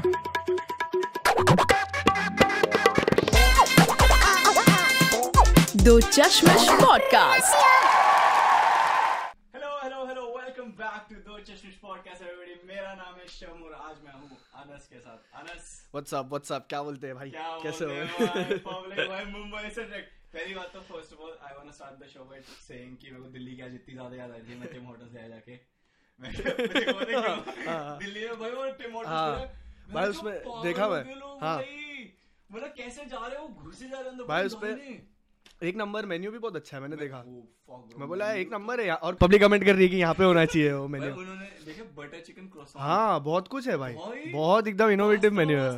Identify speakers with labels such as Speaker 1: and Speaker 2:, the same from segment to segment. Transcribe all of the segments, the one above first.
Speaker 1: Do Chashmish podcast
Speaker 2: hello hello hello welcome back to Do Chashmish podcast everybody मेरा नाम है शम और आज मैं हूँ अनस के साथ। अनस।
Speaker 3: व्हाट्सअप व्हाट्सअप क्या बोलते हैं भाई?
Speaker 2: क्या
Speaker 3: कैसे हो?
Speaker 2: हो पब्लिक भाई मुंबई से। पहली बात तो first of all I want to start the show by saying कि मेरे को दिल्ली की आज इतनी ज़्यादा याद आई थी मैं टिम होटल्स गया जाके। मैं मुझे को पता है। क्यों? दिल्ली में भाई वो टिम होटल्स
Speaker 3: हाँ। भाई उसमें देखा मैं। हाँ।
Speaker 2: भाई। मतलब कैसे जा रहे हो? घुसे जा रहे हो अंदर
Speaker 3: भाई उसपे एक नंबर मेन्यू भी बहुत अच्छा है मैंने
Speaker 2: मैं देखा।
Speaker 3: मैं बोला एक
Speaker 2: तो-
Speaker 3: नंबर है यहाँ और पब्लिक कमेंट कर रही है कि यहाँ पे होना चाहिए वो मेन्यू।
Speaker 2: उन्होंने देखे बटर चिकन क्रॉसॉन
Speaker 3: हाँ बहुत कुछ है भाई।
Speaker 2: भाई,
Speaker 3: बहुत एकदम इनोवेटिव मेन्यू है।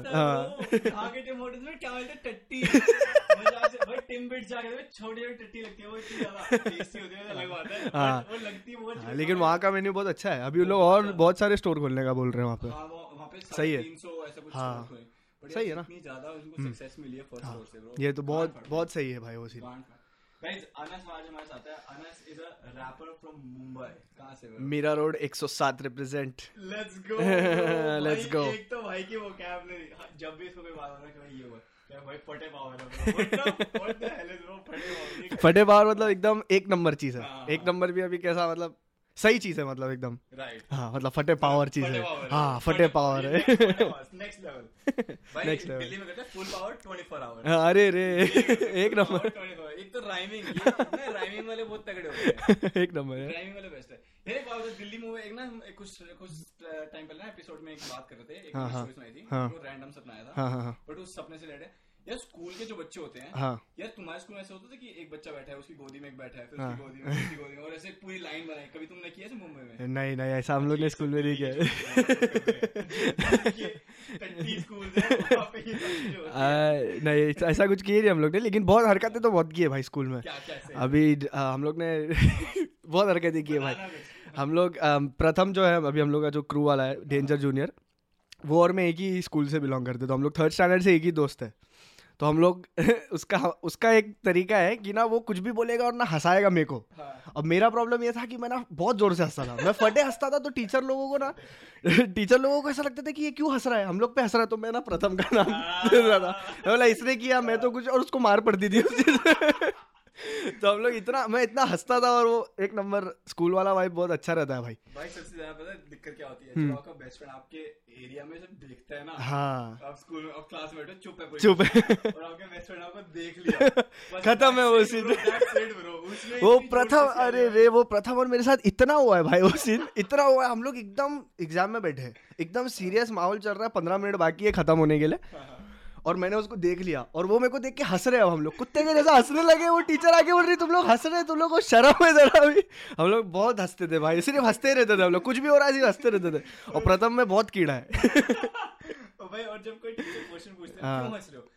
Speaker 3: लेकिन वहाँ का मेन्यू बहुत अच्छा है। अभी लोग और बहुत सारे स्टोर खोलने का बोल रहे हैं वहाँ पे।
Speaker 2: हाँ पे
Speaker 3: सही है। हाँ। सही है ना? हम्म।
Speaker 2: ज़्यादा उनको सक्सेस मिली है फ़र्स्ट फ्लोर से bro।
Speaker 3: ये तो बहुत बहुत सही है भाई वो सीन।
Speaker 2: Guys, अनस आज हमारे साथ है Anas is a rapper from Mumbai कहाँ से bro?
Speaker 3: Mira Road 107 represent
Speaker 2: let's go
Speaker 3: Let's go.
Speaker 2: एक तो भाई की वो कैब ने जब भी इसको कोई बात होता है कि भाई ये हुआ फटे पावर है
Speaker 3: मतलब एकदम एक नंबर चीज़ है
Speaker 2: हाँ,
Speaker 3: एक
Speaker 2: हाँ।
Speaker 3: नंबर भी अभी कैसा मतलब सही चीज़ है मतलब एकदम।
Speaker 2: राइट
Speaker 3: हाँ मतलब फटे पावर चीज़ है। हाँ। फटे पावर। है।
Speaker 2: नेक्स्ट लेवल
Speaker 3: Next
Speaker 2: दिल्ली में कहते हैं फुल पावर 24 आवर
Speaker 3: हाँ, अरे रे एक नंबर।
Speaker 2: एक तो राइमिंग राइमिंग वाले बहुत तगड़े होते हैं।
Speaker 3: एक नंबर है।
Speaker 2: राइमिंग वाले बेस्ट है। बात दिल्ली में एक ना एक कुछ कुछ टाइम पहले ना एपिसोड में एक बात कर रहे थे एक
Speaker 3: हाँ, हाँ,
Speaker 2: स्टोरी सुनाई थी।
Speaker 3: हाँ।
Speaker 2: वो रैंडम सपना आया था।
Speaker 3: हाँ हाँ हाँ।
Speaker 2: बट उस सपने से रिलेटेड यार स्कूल के जो बच्चे होते हैं
Speaker 3: हाँ।
Speaker 2: यार तुम्हारे स्कूल में ऐसा होता था कि एक बच्चा बैठा है उसकी गोदी में एक बैठा है फिर
Speaker 3: हाँ।
Speaker 2: उसकी गोदी में उसकी गोदी में और ऐसे पूरी लाइन बनाई कभी तुमने किया ऐसे मुंबई में?
Speaker 3: नहीं नहीं ऐसा हम लोग ने स्कूल में नहीं किया। नहीं ऐसा- ऐसा कुछ किए नहीं हम लोग ने लेकिन बहुत हरकतें तो बहुत की है भाई स्कूल में। अभी हम लोग ने बहुत हरकतें की है भाई हम लोग प्रथम जो है अभी हम लोग का जो क्रू वाला है डेंजर जूनियर वो और मैं एक ही स्कूल से बिलोंग करते तो हम लोग थर्ड स्टैंडर्ड से एक ही दोस्त है। तो हम लोग उसका उसका एक तरीका है कि ना वो कुछ भी बोलेगा और ना हंसाएगा मेरे को।
Speaker 2: हाँ।
Speaker 3: अब मेरा प्रॉब्लम ये था कि मैं ना बहुत ज़ोर से हंसता था। मैं फटे हंसता था तो टीचर लोगों को ना टीचर लोगों को ऐसा लगता था कि ये क्यों हंस रहा है? हम लोग पे हंस रहा है तो मैं ना प्रथम का नाम दे रहा था। बोला इसने किया मैं तो कुछ और उसको मार पड़ती थी उस चीज़ तो हम लोग इतना मैं इतना हंसता था और वो एक नंबर स्कूल वाला भाई बहुत अच्छा रहता है भाई।
Speaker 2: भाई सबसे ज़्यादा पता है दिक्कत क्या होती है?
Speaker 3: हम्म।
Speaker 2: जब आपका बेस्ट फ्रेंड आपके एरिया में जब देखते है ना
Speaker 3: हाँ।
Speaker 2: आप स्कूल में आप क्लास में बैठे चुप है
Speaker 3: चुप है।
Speaker 2: और आपके बेस्ट फ्रेंड आपको देख लिया।
Speaker 3: खत्म है वो सीन। वो प्रथम अरे रे वो प्रथम और मेरे साथ इतना हुआ है भाई वो सीन इतना हुआ है। हम लोग एकदम एग्ज़ाम में बैठे एकदम सीरियस माहौल चल रहा है पंद्रह मिनट बाकी है खत्म होने के लिए। और मैंने उसको देख लिया और वो मेरे को देख के हंस रहे हैं अब हम लोग। कुत्ते के जैसा हंसने लगे वो टीचर आके बोल रही तुम लोग हंस रहे हैं, तुम लोग को शर्म है जरा भी। हम लोग बहुत हँसते थे भाई सिर्फ़ हँसते रहते थे हम लोग कुछ भी हो रहा है सिर्फ़ हँसते रहते थे। और प्रथम में बहुत कीड़ा है।
Speaker 2: भाई और जब कोई टीचर क्वेश्चन पूछते हैं। क्यों हंस रहे if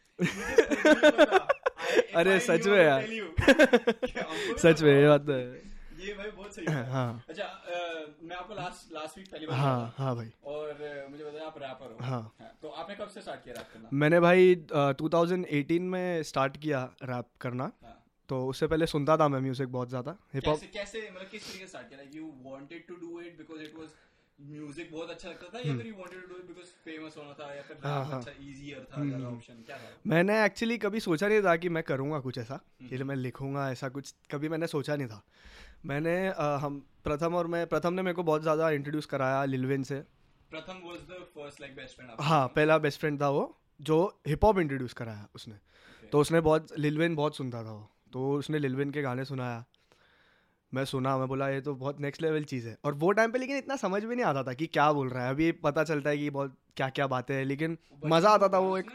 Speaker 3: अरे सच में यार। सच में ये बात तो है।
Speaker 2: ये भाई बहुत सही है।
Speaker 3: हाँ।
Speaker 2: अच्छा अ, मैं आपको लास्ट लास्ट वीक पहली बार
Speaker 3: हाँ
Speaker 2: था।
Speaker 3: हाँ भाई।
Speaker 2: और मुझे बताया आप रैपर हो।
Speaker 3: हाँ।
Speaker 2: तो आपने कब से स्टार्ट किया रैप करना?
Speaker 3: मैंने भाई टू थाउज़ेंड एटीन में स्टार्ट किया रैप करना।
Speaker 2: हाँ।
Speaker 3: तो उससे पहले सुनता था मैं म्यूज़िक बहुत ज़्यादा हिप हॉप
Speaker 2: कैसे कैसे मतलब किस तरीके से स्टार्ट किया? You wanted to do it because it was music बहुत अच्छा लगता था या फिर you wanted to do it because famous होना था या फिर
Speaker 3: हम्म। हाँ, हाँ।
Speaker 2: अच्छा इजीियर था ज़्यादा ऑप्शन क्या था
Speaker 3: मैंने एक्चुअली कभी सोचा नहीं था कि मैं करूँगा कुछ ऐसा कि मैं लिखूँगा ऐसा कुछ कभी मैंने सोचा नहीं था। मैंने हम प्रथम और मैं प्रथम ने मेरे को बहुत ज़्यादा इंट्रोड्यूस कराया लिलविन से।
Speaker 2: Pratham was the first like best friend
Speaker 3: हाँ पहला बेस्ट फ्रेंड था वो जो हिप हॉप इंट्रोड्यूस कराया उसने। Okay. तो उसने बहुत लिलविन बहुत सुनता था वो। तो उसने लिलविन के गाने सुनाया। मैं सुना मैं बोला ये तो बहुत नेक्स्ट लेवल चीज़ है। और वो टाइम पे लेकिन इतना समझ भी नहीं आता था कि क्या बोल रहा है। अभी पता चलता है कि बहुत क्या क्या बातें हैं लेकिन मज़ा आता था वो एक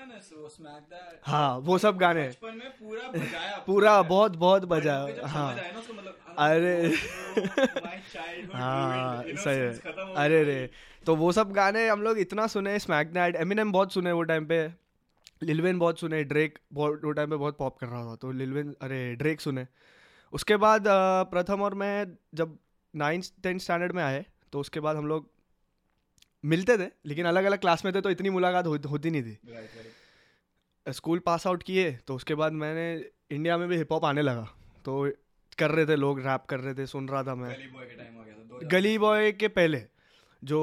Speaker 3: हाँ वो सब गाने।
Speaker 2: में पूरा बजाया
Speaker 3: पूरा बहुत बहुत
Speaker 2: बड़े
Speaker 3: बजा
Speaker 2: होके जब
Speaker 3: हाँ। अरे। हाँ सही
Speaker 2: है।
Speaker 3: अरे रे। तो वो सब गाने हम लोग इतना सुने स्मैक दैट एमिनेम बहुत सुने वो टाइम पे लिलवेन बहुत सुने ड्रेक बहुत वो टाइम पे बहुत पॉप कर रहा था तो लिलवेन अरे ड्रेक सुने। उसके बाद प्रथम और मैं जब नाइन्थ टेंथ स्टैंडर्ड में आए तो उसके बाद हम लोग मिलते थे लेकिन अलग अलग क्लास में थे तो इतनी मुलाकात हो, होती नहीं थी. स्कूल पास आउट किए तो उसके बाद मैंने इंडिया में भी हिप हॉप आने लगा। तो कर रहे थे लोग रैप कर रहे थे सुन रहा था मैं।
Speaker 2: गली बॉय के टाइम हो गया था दो
Speaker 3: गली बॉय के पहले जो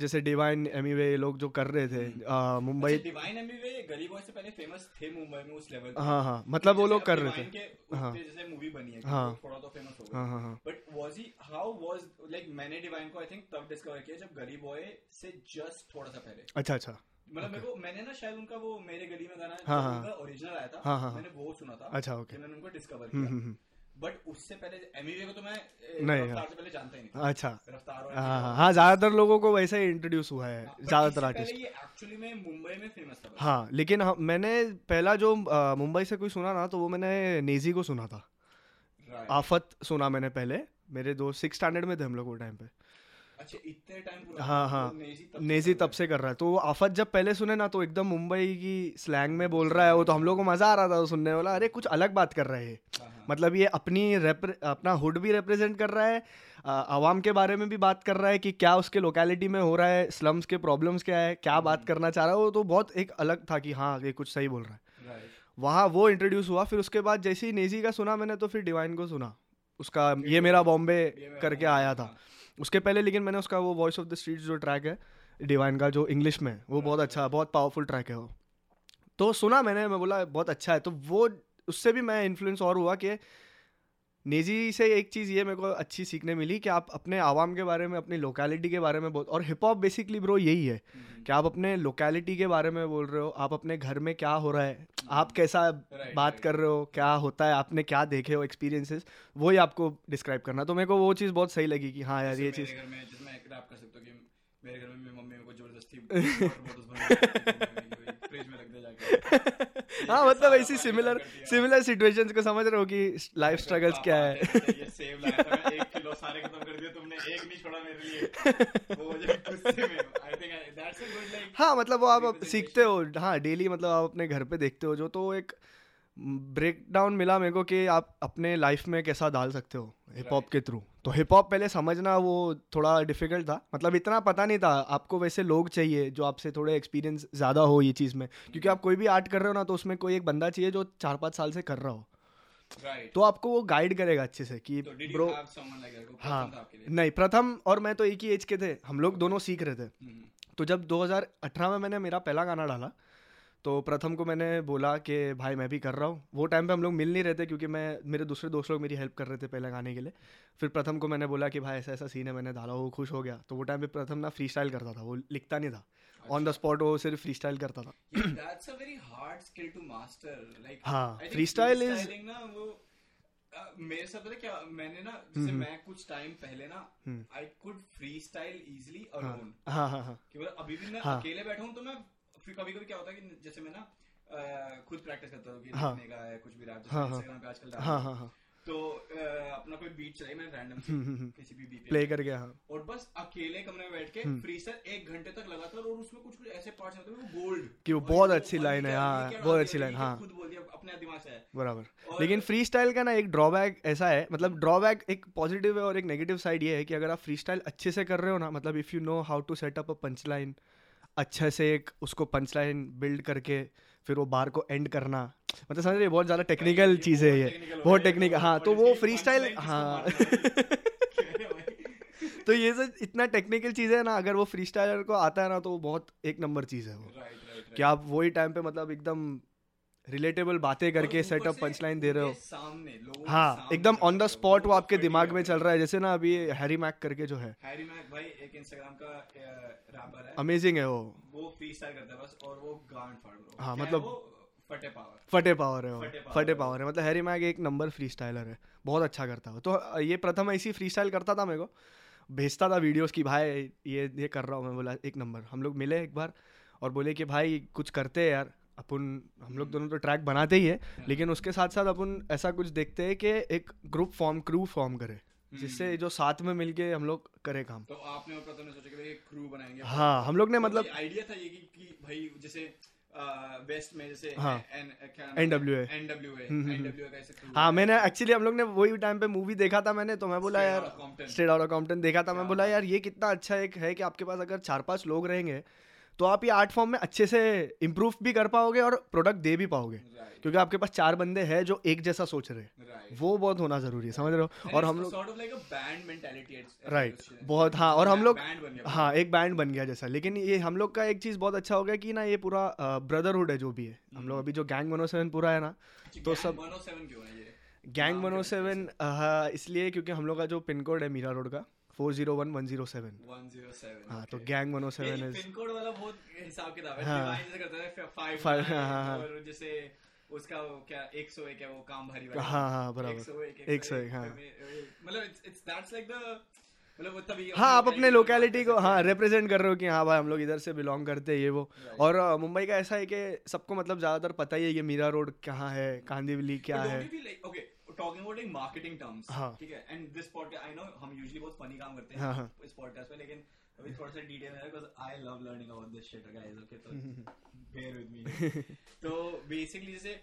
Speaker 3: जैसे डिवाइन एमीवे ये लोग जो कर रहे थे आ, मुंबई
Speaker 2: डिवाइन एमबीवे गली बॉय से पहले फ़ेमस थे मुंबई में उस लेवल पे।
Speaker 3: हाँ हाँ मतलब वो लोग कर रहे थे। हाँ।
Speaker 2: जैसे मूवी बनी है
Speaker 3: हाँ।
Speaker 2: थोड़ा तो फ़ेमस हो
Speaker 3: हाँ
Speaker 2: गया।
Speaker 3: हाँ हाँ
Speaker 2: but was he how was like मैंने डिवाइन को आई थिंक तब डिस्कवर किया जब गली बॉय से जस्ट थोड़ा सा पहले।
Speaker 3: अच्छा अच्छा।
Speaker 2: मतलब मेरे को मैंने ना शायद उनका वो मेरे गली में गाना
Speaker 3: हाँ, हाँ।
Speaker 2: ओरिजिनल आया था
Speaker 3: हाँ, हाँ,
Speaker 2: मैंने वो सुना था
Speaker 3: अच्छा ओके
Speaker 2: मैंने उनको डिस्कवर
Speaker 3: हम्म
Speaker 2: किया।
Speaker 3: हम्म हम्म।
Speaker 2: बट उससे पहले एमवीवे को तो मैं
Speaker 3: नहीं,
Speaker 2: रफ्तार
Speaker 3: हाँ।
Speaker 2: से पहले जानता ही नहीं।
Speaker 3: अच्छा।
Speaker 2: रफ्तार
Speaker 3: हाँ हाँ हाँ ज़्यादातर लोगों को वैसे ही इंट्रोड्यूस हुआ है
Speaker 2: हाँ,
Speaker 3: ज़्यादातर आर्टिस्ट
Speaker 2: ये एक्चुअली में मुंबई में फ़ेमस था।
Speaker 3: हाँ लेकिन मैंने पहला जो मुंबई से कोई सुना ना तो वो मैंने नेजी को सुना था। आफत सुना मैंने पहले। मेरे दोस्त सिक्स स्टैंडर्ड में थे हम लोग वो टाइम पे।
Speaker 2: अच्छा इतने टाइम
Speaker 3: हाँ, हाँ।
Speaker 2: नेजी तब से
Speaker 3: कर रहा है। तो वो आफत जब पहले सुने ना तो एकदम मुंबई की स्लैंग में बोल रहा है वो तो हम लोग को मज़ा आ रहा था वो सुनने वाला। अरे कुछ अलग बात कर रहा है
Speaker 2: हाँ, हाँ।
Speaker 3: मतलब ये अपनी अपना हुड भी रिप्रेजेंट कर रहा है आवाम के बारे में भी बात कर रहा है कि क्या उसके लोकेलिटी में हो रहा है स्लम्स के प्रॉब्लम्स क्या है क्या बात करना चाह रहा है वो तो बहुत एक अलग था कि हाँ ये कुछ सही बोल रहा है। वहाँ वो इंट्रोड्यूस हुआ फिर उसके बाद जैसे ही नेजी का सुना मैंने तो फिर डिवाइन को सुना। उसका ये मेरा बॉम्बे करके आया था।
Speaker 2: हाँ।
Speaker 3: उसके पहले लेकिन मैंने उसका वो वॉइस ऑफ़ द स्ट्रीट जो ट्रैक है डिवाइन का जो इंग्लिश में वो बहुत अच्छा बहुत पावरफुल ट्रैक है वो। तो सुना मैंने मैं बोला बहुत अच्छा है। तो वो उससे भी मैं इन्फ्लुएंस और हुआ कि नेजी से एक चीज़ ये मेरे को अच्छी सीखने मिली कि आप अपने आवाम के बारे में अपनी लोकेलिटी के बारे में बोल और हिप हॉप बेसिकली ब्रो यही है
Speaker 2: हम्म,
Speaker 3: कि आप अपने लोकेलिटी के बारे में बोल रहे हो आप अपने घर में क्या हो रहा है आप कैसा
Speaker 2: Right,
Speaker 3: बात
Speaker 2: right.
Speaker 3: कर रहे हो क्या होता है आपने क्या देखे हो एक्सपीरियंसेस वही आपको डिस्क्राइब करना। तो मेरे को वो चीज़ बहुत सही लगी कि हाँ यार ये चीज़
Speaker 2: मेरे घर में मम्मी को ज़बरदस्ती फ्रिज में रख दे जाके।
Speaker 3: हाँ मतलब ऐसी सिमिलर। सिमिलर सिचुएशंस को समझ रहे हो कि लाइफ स्ट्रगल्स क्या है।
Speaker 2: ये सेव लाया था एक किलो सारे खत्म कर दिए तुमने एक नहीं छोड़ा मेरे लिए। वो मुझे गुस्से में I think that's a good like
Speaker 3: हाँ मतलब वो आप सीखते हो हाँ डेली मतलब आप अपने घर पे देखते हो जो तो एक ब्रेक डाउन मिला मेरे को कि आप अपने लाइफ में कैसा डाल सकते हो हिप हॉप के थ्रू तो हिप हॉप पहले समझना वो थोड़ा डिफ़िकल्ट था। मतलब इतना पता नहीं था आपको वैसे लोग चाहिए जो आपसे थोड़े एक्सपीरियंस ज़्यादा हो ये चीज़ में। क्योंकि आप कोई भी आर्ट कर रहे हो ना तो उसमें कोई एक बंदा चाहिए जो चार पाँच साल से कर रहा हो। तो आपको वो गाइड करेगा अच्छे से कि
Speaker 2: तो
Speaker 3: ब्रो
Speaker 2: समवन
Speaker 3: हाँ नहीं प्रथम और मैं तो एक ही एज के थे। हम लोग दोनों सीख रहे थे।
Speaker 2: हम्म,
Speaker 3: तो जब 2018 में मैंने मेरा पहला गाना डाला तो प्रथम को मैंने बोला कि भाई मैं भी कर रहा हूँ। वो टाइम पे हम लोग मिल नहीं रहे थे क्योंकि मैं मेरे दूसरे दोस्त लोग मेरी हेल्प कर रहे थे पहले गाने के लिए। फिर प्रथम को मैंने बोला कि भाई ऐसा ऐसा सीन है मैंने डाला वो खुश हो गया। तो वो टाइम पे प्रथम ना फ्री स्टाइल करता था वो लिखता नहीं था। ऑन द स्पॉट वो सिर्फ़ फ्री स्टाइल करता था। हाँ,
Speaker 2: freestyling ना वो अ, मेरे साथ पता क्या मैंने ना जैसे मैं कुछ टाइम पहले ना I could
Speaker 3: freestyle easily alone
Speaker 2: कि मतलब अभी भी मैं
Speaker 3: हाँ।
Speaker 2: अकेले बैठा हूँ तो मैं फिर कभी कभी क्या होता है कि जैसे मैं ना खुद प्रैक्टिस करता हूँ कि
Speaker 3: हाँ।
Speaker 2: का है कुछ भी रैप
Speaker 3: हाँ,
Speaker 2: जैसे
Speaker 3: हाँ।
Speaker 2: इंस्टाग्राम पे आजकल
Speaker 3: हाँ हाँ
Speaker 2: हाँ तो अपना कोई बीट चलाई मैं रैंडम
Speaker 3: हम्म, हम्म।
Speaker 2: किसी भी बीट
Speaker 3: प्ले करके हाँ
Speaker 2: और बस अकेले कमरे में बैठ के
Speaker 3: हम्म।
Speaker 2: फ्री एक घंटे तक लगातार और उसमें कुछ कुछ ऐसे पार्ट्स होते हैं वो गोल्ड
Speaker 3: कि वो बहुत अच्छी line है, हाँ, बहुत अच्छी line, हाँ।
Speaker 2: खुद बोल दिया अपने दिमाग से है
Speaker 3: बराबर लेकिन फ्री स्टाइल का ना एक ड्रॉबैक ऐसा है मतलब ड्रॉबैक एक पॉजिटिव है और एक नेगेटिव साइड ये है कि अगर आप फ्री स्टाइल अच्छे से कर रहे हो ना मतलब if you know how to set up a punch line अच्छे से एक उसको पंच लाइन बिल्ड करके फिर वो बार को एंड करना। मतलब समझ रहे बहुत ज़्यादा टेक्निकल चीज़ है ये। बहुत टेक्निकल हाँ। तो वो फ्री स्टाइल हाँ। तो ये सब इतना टेक्निकल चीज़ है ना अगर वो फ्री स्टाइलर को आता है ना तो वो बहुत एक नंबर चीज़ है वो. कि आप वही टाइम पे मतलब एकदम रिलेटेबल बातें करके सेटअप पंच लाइन दे रहे हो।
Speaker 2: सामने
Speaker 3: हाँ एकदम ऑन द स्पॉट वो आपके दिमाग में चल रहा है जैसे ना अभी हैरी मैक करके जो है।
Speaker 2: हैरी मैक भाई एक इंस्टाग्राम का रैपर है।
Speaker 3: अमेजिंग है वो।
Speaker 2: वो फ्री स्टाइल करता है बस और वो गांड फाड़ ब्रो
Speaker 3: हाँ, मतलब-
Speaker 2: फटे पावर।
Speaker 3: फटे पावर है वो।
Speaker 2: फटे
Speaker 3: पावर है मतलब हैरी मैक एक नंबर फ्री स्टाइलर है। बहुत अच्छा करता है तो ये प्रथम ऐसी फ्री स्टाइल करता था मेरे को। भेजता था वीडियोस की भाई ये ये कर रहा हूँ मैं बोला एक नंबर हम लोग मिले एक बार और बोले कि भाई कुछ करते हैं यार। अपन हम लोग दोनों तो ट्रैक बनाते ही है लेकिन उसके साथ साथ अपन ऐसा कुछ देखते हैं कि एक ग्रुप फॉर्म क्रू फॉर्म करे जिससे जो साथ में मिलके हम लोग करें काम।
Speaker 2: तो आपने और प्रथम ने सोचा कि भाई एक क्रू बनाएँगे
Speaker 3: हाँ हम लोग ने तो मतलब
Speaker 2: आइडिया था ये कि, कि भाई जैसे वेस्ट में जैसे
Speaker 3: हाँ।
Speaker 2: NWA
Speaker 3: NWA
Speaker 2: NWA
Speaker 3: हम्म, हम्म, हाँ मैंने एक्चुअली हम लोग ने वही टाइम पे मूवी देखा था मैंने तो मैं बोला यार आउट ऑफ़ कॉम्पटन देखा था मैं बोला यार ये कितना अच्छा एक है कि आपके पास अगर चार पाँच लोग रहेंगे तो आप ये आर्ट फॉर्म में अच्छे से इम्प्रूव भी कर पाओगे और प्रोडक्ट दे भी पाओगे।
Speaker 2: राइट
Speaker 3: क्योंकि आपके पास चार बंदे हैं जो एक जैसा सोच रहे हैं।
Speaker 2: राइट
Speaker 3: वो बहुत होना ज़रूरी है समझ रहे हो? और हम लोग राइट बहुत हाँ और हम लोग हाँ एक बैंड बन गया जैसा। लेकिन ये हम लोग का एक चीज़ बहुत अच्छा हो गया कि ना ये पूरा ब्रदरहुड है जो भी है। हम लोग अभी जो गैंग वन सेवन पूरा है ना तो सब
Speaker 2: 107 क्यों ये?
Speaker 3: गैंग वन सेवन इसलिए क्योंकि हम लोग का जो पिन कोड है मीरा रोड का four zero one one zero
Speaker 2: seven.
Speaker 3: हाँ तो gang
Speaker 2: one
Speaker 3: seven
Speaker 2: pin code वाला बहुत हिसाब किताब है
Speaker 3: हाँ।
Speaker 2: जैसे करता है फाइव
Speaker 3: हाँ, हाँ।
Speaker 2: जैसे उसका वो क्या 101 है वो काम भारी वाला।
Speaker 3: हाँ हाँ बराबर।
Speaker 2: 101
Speaker 3: 101, हाँ।
Speaker 2: मतलब it's it's that's like the मतलब वो तभी
Speaker 3: हाँ आप अपने लोकेलिटी को हाँ रिप्रेजेंट कर रहे हो कि हाँ भाई हम लोग इधर से बिलोंग करते हैं ये वो। और मुंबई का ऐसा है कि सबको मतलब ज़्यादातर पता ही है ये मीरा रोड कहाँ है कांदिवली क्या है।
Speaker 2: don't like marketing terms
Speaker 3: हाँ।
Speaker 2: ठीक है and this podcast I know हम usually बहुत funny काम करते
Speaker 3: हाँ,
Speaker 2: हैं
Speaker 3: हाँ।
Speaker 2: इस podcast पे लेकिन अभी थोड़ा सा डिटेल है because I love learning about this shit guys okay तो bear with me तो basically जैसे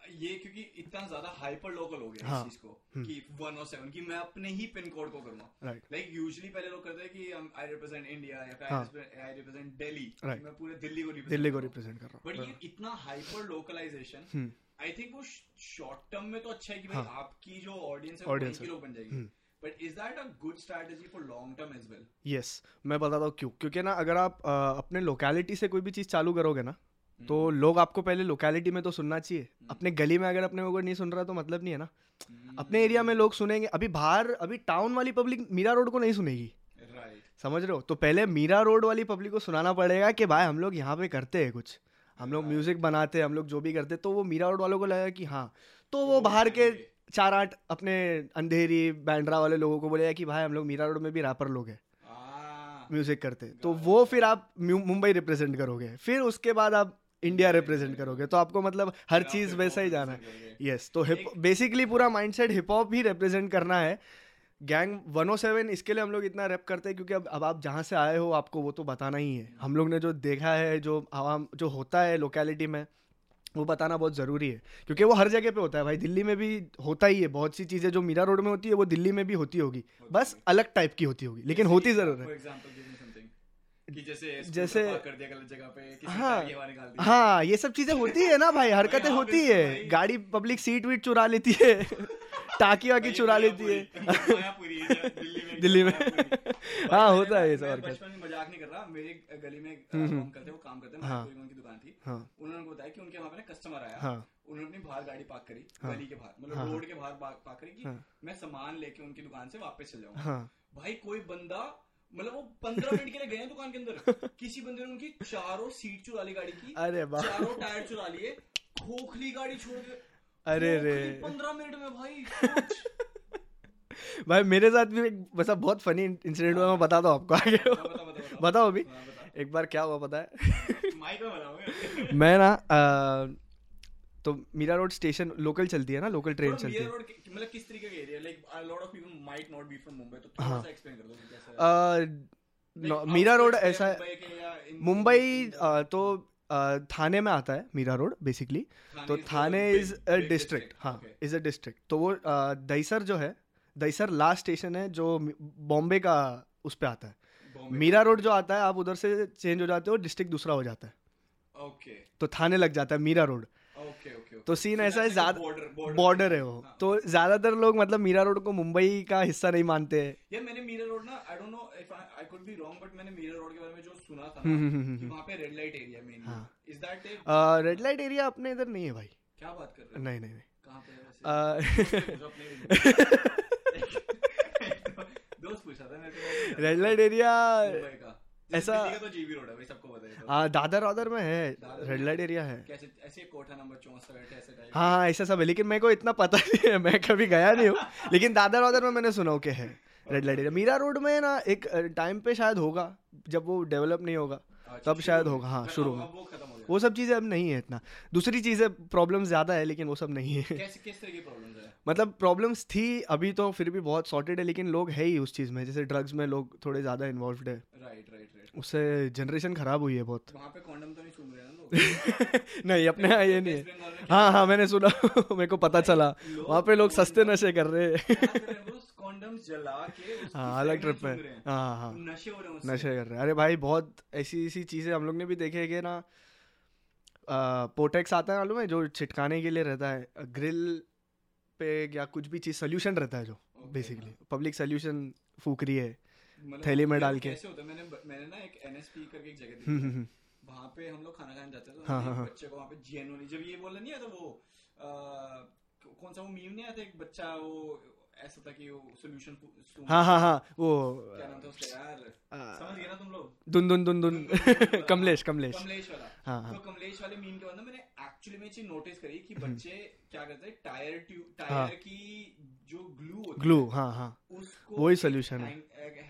Speaker 2: ये क्योंकि इतना ज़्यादा हाइपर लोकल हो गया
Speaker 3: हाँ।
Speaker 2: इस चीज़ को कि 107 कि मैं अपने ही पिन कोड को करूँगा
Speaker 3: राइट
Speaker 2: लाइक यूजुअली पहले लोग करते हैं कि आई रिप्रेजेंट इंडिया या। आई रिप्रेजेंट दिल्ली मैं पूरे दिल्ली को
Speaker 3: दिल्ली को
Speaker 2: कर रहा हूँ।
Speaker 3: रिप्रेजेंट कर
Speaker 2: बट ये इतना hyper localization
Speaker 3: hmm,
Speaker 2: I think वो शॉर्ट टर्म में तो अच्छा है कि भाई
Speaker 3: हाँ।
Speaker 2: आपकी जो ऑडियंस है
Speaker 3: है।
Speaker 2: लोग बन जाएगी। But is that a good strategy for long term as well
Speaker 3: yes मैं बताता हूँ क्यों। क्योंकि ना अगर आप अ, अपने लोकेलिटी से कोई भी चीज़ चालू करोगे ना तो
Speaker 2: हम्म।
Speaker 3: लोग आपको पहले लोकेलिटी में तो सुनना चाहिए। अपने गली में अगर अपने को नहीं सुन रहा तो मतलब नहीं है ना।
Speaker 2: हम्म।
Speaker 3: अपने एरिया में लोग सुनेंगे। अभी बाहर अभी टाउन वाली पब्लिक मीरा रोड को नहीं सुनेगी।
Speaker 2: राइट
Speaker 3: समझ रहे हो? तो पहले मीरा रोड वाली पब्लिक को सुनाना पड़ेगा कि भाई हम लोग यहाँ पे करते हैं कुछ। हम लोग म्यूज़िक बनाते हैं हम लोग जो भी करते तो वो मीरा रोड वालों को लगेगा कि हाँ। तो वो बाहर के चार आठ अपने अंधेरी बैंड्रा वाले लोगों को बोलेगा कि भाई हम लोग मीरा रोड में भी रैपर लोग हैं। म्यूज़िक करते। तो वो फिर आप मुंबई रिप्रेजेंट करोगे। फिर उसके बाद आप इंडिया रिप्रेजेंट करोगे। तो आपको मतलब हर चीज़ वैसा ही जाना है। यस तो बेसिकली पूरा माइंडसेट हिप हॉप ही रिप्रेजेंट करना है। गैंग 107 इसके लिए हम लोग इतना रैप करते हैं क्योंकि अब अब आप जहाँ से आए हो आपको वो तो बताना ही है। हम लोग ने जो देखा है जो आवाम जो होता है लोकेलिटी में वो बताना बहुत ज़रूरी है। क्योंकि वो हर जगह पे होता है भाई दिल्ली में भी होता ही है। बहुत सी चीज़ें जो मीरा रोड में होती है वो दिल्ली में भी होती होगी। बस अलग टाइप की होती होगी लेकिन होती ज़रूर है
Speaker 2: एग्जांपल गिव मी समथिंग कि जैसे
Speaker 3: जैसे-
Speaker 2: जैसे कर दिया गलत जगह पे
Speaker 3: हाँ। हाँ ये सब चीज़ें होती है ना भाई हरकतें
Speaker 2: हाँ,
Speaker 3: होती है। गाड़ी पब्लिक सीट वीट चुरा लेती है टाकी वाकी चुरा लेती है।
Speaker 2: दिल्ली में।
Speaker 3: हाँ, होता है ये सब हरकत।
Speaker 2: बचपन में मज़ाक नहीं कर रहा। मेरे गली में
Speaker 3: हम्म, हम्म।
Speaker 2: काम करते वो काम करते हैं
Speaker 3: हाँ।
Speaker 2: उनकी दुकान थी। उन्होंने बताया कि उनके वहाँ पे कस्टमर आया। उन्होंने अपनी बाहर गाड़ी पार्क करी। गली के बाहर। मतलब रोड के बाहर पार्क करी कि। मैं सामान लेके उनकी दुकान से वापस चल जाऊँगा।
Speaker 3: हाँ।
Speaker 2: भाई कोई बंदा मतलब वो पंद्रह मिनट के लिए गए हैं दुकान के अंदर। किसी बंदे ने उनकी चारों सीट चुरा ली गाड़ी की
Speaker 3: अरे
Speaker 2: चारों टायर चुरा लिए खोखली गाड़ी छोड़ के।
Speaker 3: अरे रे।
Speaker 2: पंद्रह मिनट में भाई
Speaker 3: भाई मेरे साथ भी एक वैसा बहुत फनी इंसिडेंट हुआ मैं बताता हूँ आपको आगे।
Speaker 2: बता, बता, बता, बता।
Speaker 3: बताओ अभी।
Speaker 2: हाँ, बता।
Speaker 3: एक बार क्या हुआ पता है?
Speaker 2: माइक में
Speaker 3: मैं ना अ, तो मीरा रोड स्टेशन लोकल चलती है ना लोकल ट्रेन चलती है।
Speaker 2: मतलब किस तरीके का area like a lot of people might not be from Mumbai तो थोड़ा। सा एक्सप्लेन कर दो कैसा है।
Speaker 3: मीरा रोड ऐसा
Speaker 2: है। मुंबई
Speaker 3: तो थाने में आता है मीरा रोड बेसिकली तो थाने इज़ अ डिस्ट्रिक्ट हाँ इज़ अ डिस्ट्रिक्ट तो वो दहीसर जो है दहीसर लास्ट स्टेशन है जो बॉम्बे का उस पर आता है। मीरा रोड जो आता है आप उधर से चेंज हो जाते हो डिस्ट्रिक्ट दूसरा हो जाता है।
Speaker 2: ओके
Speaker 3: तो थाने लग जाता है मीरा रोड तो सीन ऐसा है ज़्यादा
Speaker 2: बॉर्डर
Speaker 3: है वो।
Speaker 2: हाँ।
Speaker 3: तो ज़्यादातर लोग मतलब मीरा रोड को मुंबई का हिस्सा नहीं मानते हैं।
Speaker 2: यार मैंने मीरा रोड ना I don't know if I could be wrong but मैंने मीरा रोड के बारे में जो सुना था
Speaker 3: हम्म, हम्म, हम्म,
Speaker 2: कि। वहाँ पे रेड लाइट एरिया मेनली
Speaker 3: हाँ।
Speaker 2: Is that
Speaker 3: red light area अपने इधर नहीं है भाई।
Speaker 2: क्या बात कर रहे हो?
Speaker 3: नहीं नहीं नहीं।
Speaker 2: कहाँ पे दोस्त पूछा था मेरे को
Speaker 3: रेड लाइट एरिया ऐसा-
Speaker 2: तो जीबी रोड है भाई सबको पता है तो।
Speaker 3: हाँ दादर वादर में है रेड लाइट एरिया है।
Speaker 2: कैसे ऐसे कोठा नंबर 64 ऐसे टाइप
Speaker 3: हाँ हाँ ऐसा सब है लेकिन मेरे को इतना पता नहीं है मैं कभी गया नहीं हूँ। लेकिन दादर वादर में मैंने सुना के है red light area. Mira Road में ना एक टाइम पे शायद होगा जब वो डेवलप नहीं होगा
Speaker 2: अच्छा,
Speaker 3: तब शायद होगा, हाँ, शुरू
Speaker 2: होगा।
Speaker 3: में।
Speaker 2: वो
Speaker 3: सब चीज़ें अब नहीं है इतना। दूसरी चीज़ें प्रॉब्लम ज़्यादा है लेकिन वो सब नहीं है।
Speaker 2: कैसे किस तरह की प्रॉब्लम्स है?
Speaker 3: मतलब प्रॉब्लम्स थी अभी तो फिर भी बहुत सॉर्टेड है लेकिन लोग है ही उस चीज़ में जैसे ड्रग्स में लोग थोड़े ज़्यादा इन्वॉल्व है।
Speaker 2: राइट राइट राइट
Speaker 3: उससे जनरेशन खराब हुई है बहुत।
Speaker 2: वहाँ पे कॉन्डम तो नहीं सूंघ रहे ना लोग?
Speaker 3: नहीं अपने यहाँ ये नहीं है। हाँ हाँ मैंने सुना मेरे को पता चला। वहाँ पे लोग सस्ते नशे कर रहे हैं।
Speaker 2: हैं? वो कॉन्डम्स जला के
Speaker 3: हाँ अलग ट्रिप
Speaker 2: हैं।
Speaker 3: हाँ। हाँ
Speaker 2: नशे हो रहे हैं
Speaker 3: नशे कर रहे हैं। अरे भाई बहुत ऐसी ऐसी चीज़ें हम लोग ने भी देखे कि ना पोटेक्स आता है मालूम है जो छिटकाने के लिए रहता है ग्रिल पे या कुछ भी चीज़ सोल्यूशन रहता है जो बेसिकली पब्लिक सोल्यूशन फूक रही है
Speaker 2: मतलब
Speaker 3: थैली में डाल के।
Speaker 2: कैसे होता है मैंने मैंने ना एक एनएसपी करके एक जगह
Speaker 3: हम्म,
Speaker 2: देखी
Speaker 3: हम्म, हम्म।
Speaker 2: वहाँ पे हम लोग खाना खाने जाते थे तो
Speaker 3: हाँ, हाँ, हाँ।
Speaker 2: बच्चे को वहाँ पे जेनुअली जब ये बोला नहीं आता वो अ, कौन सा वो मीम नहीं आता एक बच्चा वो ऐसा था कि वो सोल्यूशन
Speaker 3: हाँ हाँ हाँ वो
Speaker 2: क्या नाम था उसका यार? समझ गए ना तुम लोग?
Speaker 3: दुन दुन दुन दुन। कमलेश कमलेश।
Speaker 2: कमलेश वाला।
Speaker 3: हाँ हाँ।
Speaker 2: तो कमलेश वाले मीम के बाद ना मैंने एक्चुअली में चीज़ नोटिस करी कि
Speaker 3: हम्म।
Speaker 2: बच्चे क्या करते हैं टायर ट्यूब। टायर की जो ग्लू होती
Speaker 3: ग्लू
Speaker 2: है
Speaker 3: हाँ
Speaker 2: उसको
Speaker 3: वही है।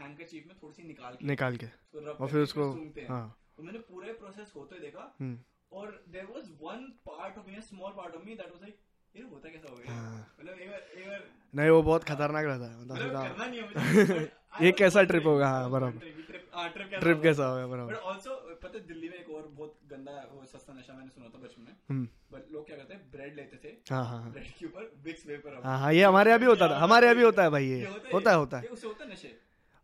Speaker 2: हैंडकरचीफ में थोड़ी सी निकाल के
Speaker 3: निकाल के। और फिर उसको
Speaker 2: हाँ। तो मैंने पूरे प्रोसेस होते देखा।
Speaker 3: हम्म,
Speaker 2: और there was one part of me small part of me that was like ये होता कैसा हो गया
Speaker 3: हाँ।
Speaker 2: मतलब एक बार एक बार
Speaker 3: नहीं वो बहुत खतरनाक रहता है मतलब
Speaker 2: नहीं
Speaker 3: ये कैसा ट्रिप होगा? हाँ, बराबर।
Speaker 2: ट्रिप कैसा होगा?
Speaker 3: बराबर
Speaker 2: बट आल्सो पता है दिल्ली में एक और बहुत गंदा वो सस्ता नशा मैंने सुना था बचपन में बट लोग क्या करते हैं ब्रेड लेते थे
Speaker 3: हाँ हाँ
Speaker 2: ब्रेड के ऊपर विक्स वेपर
Speaker 3: हाँ हाँ ये हमारे यहाँ भी होता था हमारे यहाँ भी होता है भाई ये होता है होता है
Speaker 2: उससे होता है नशे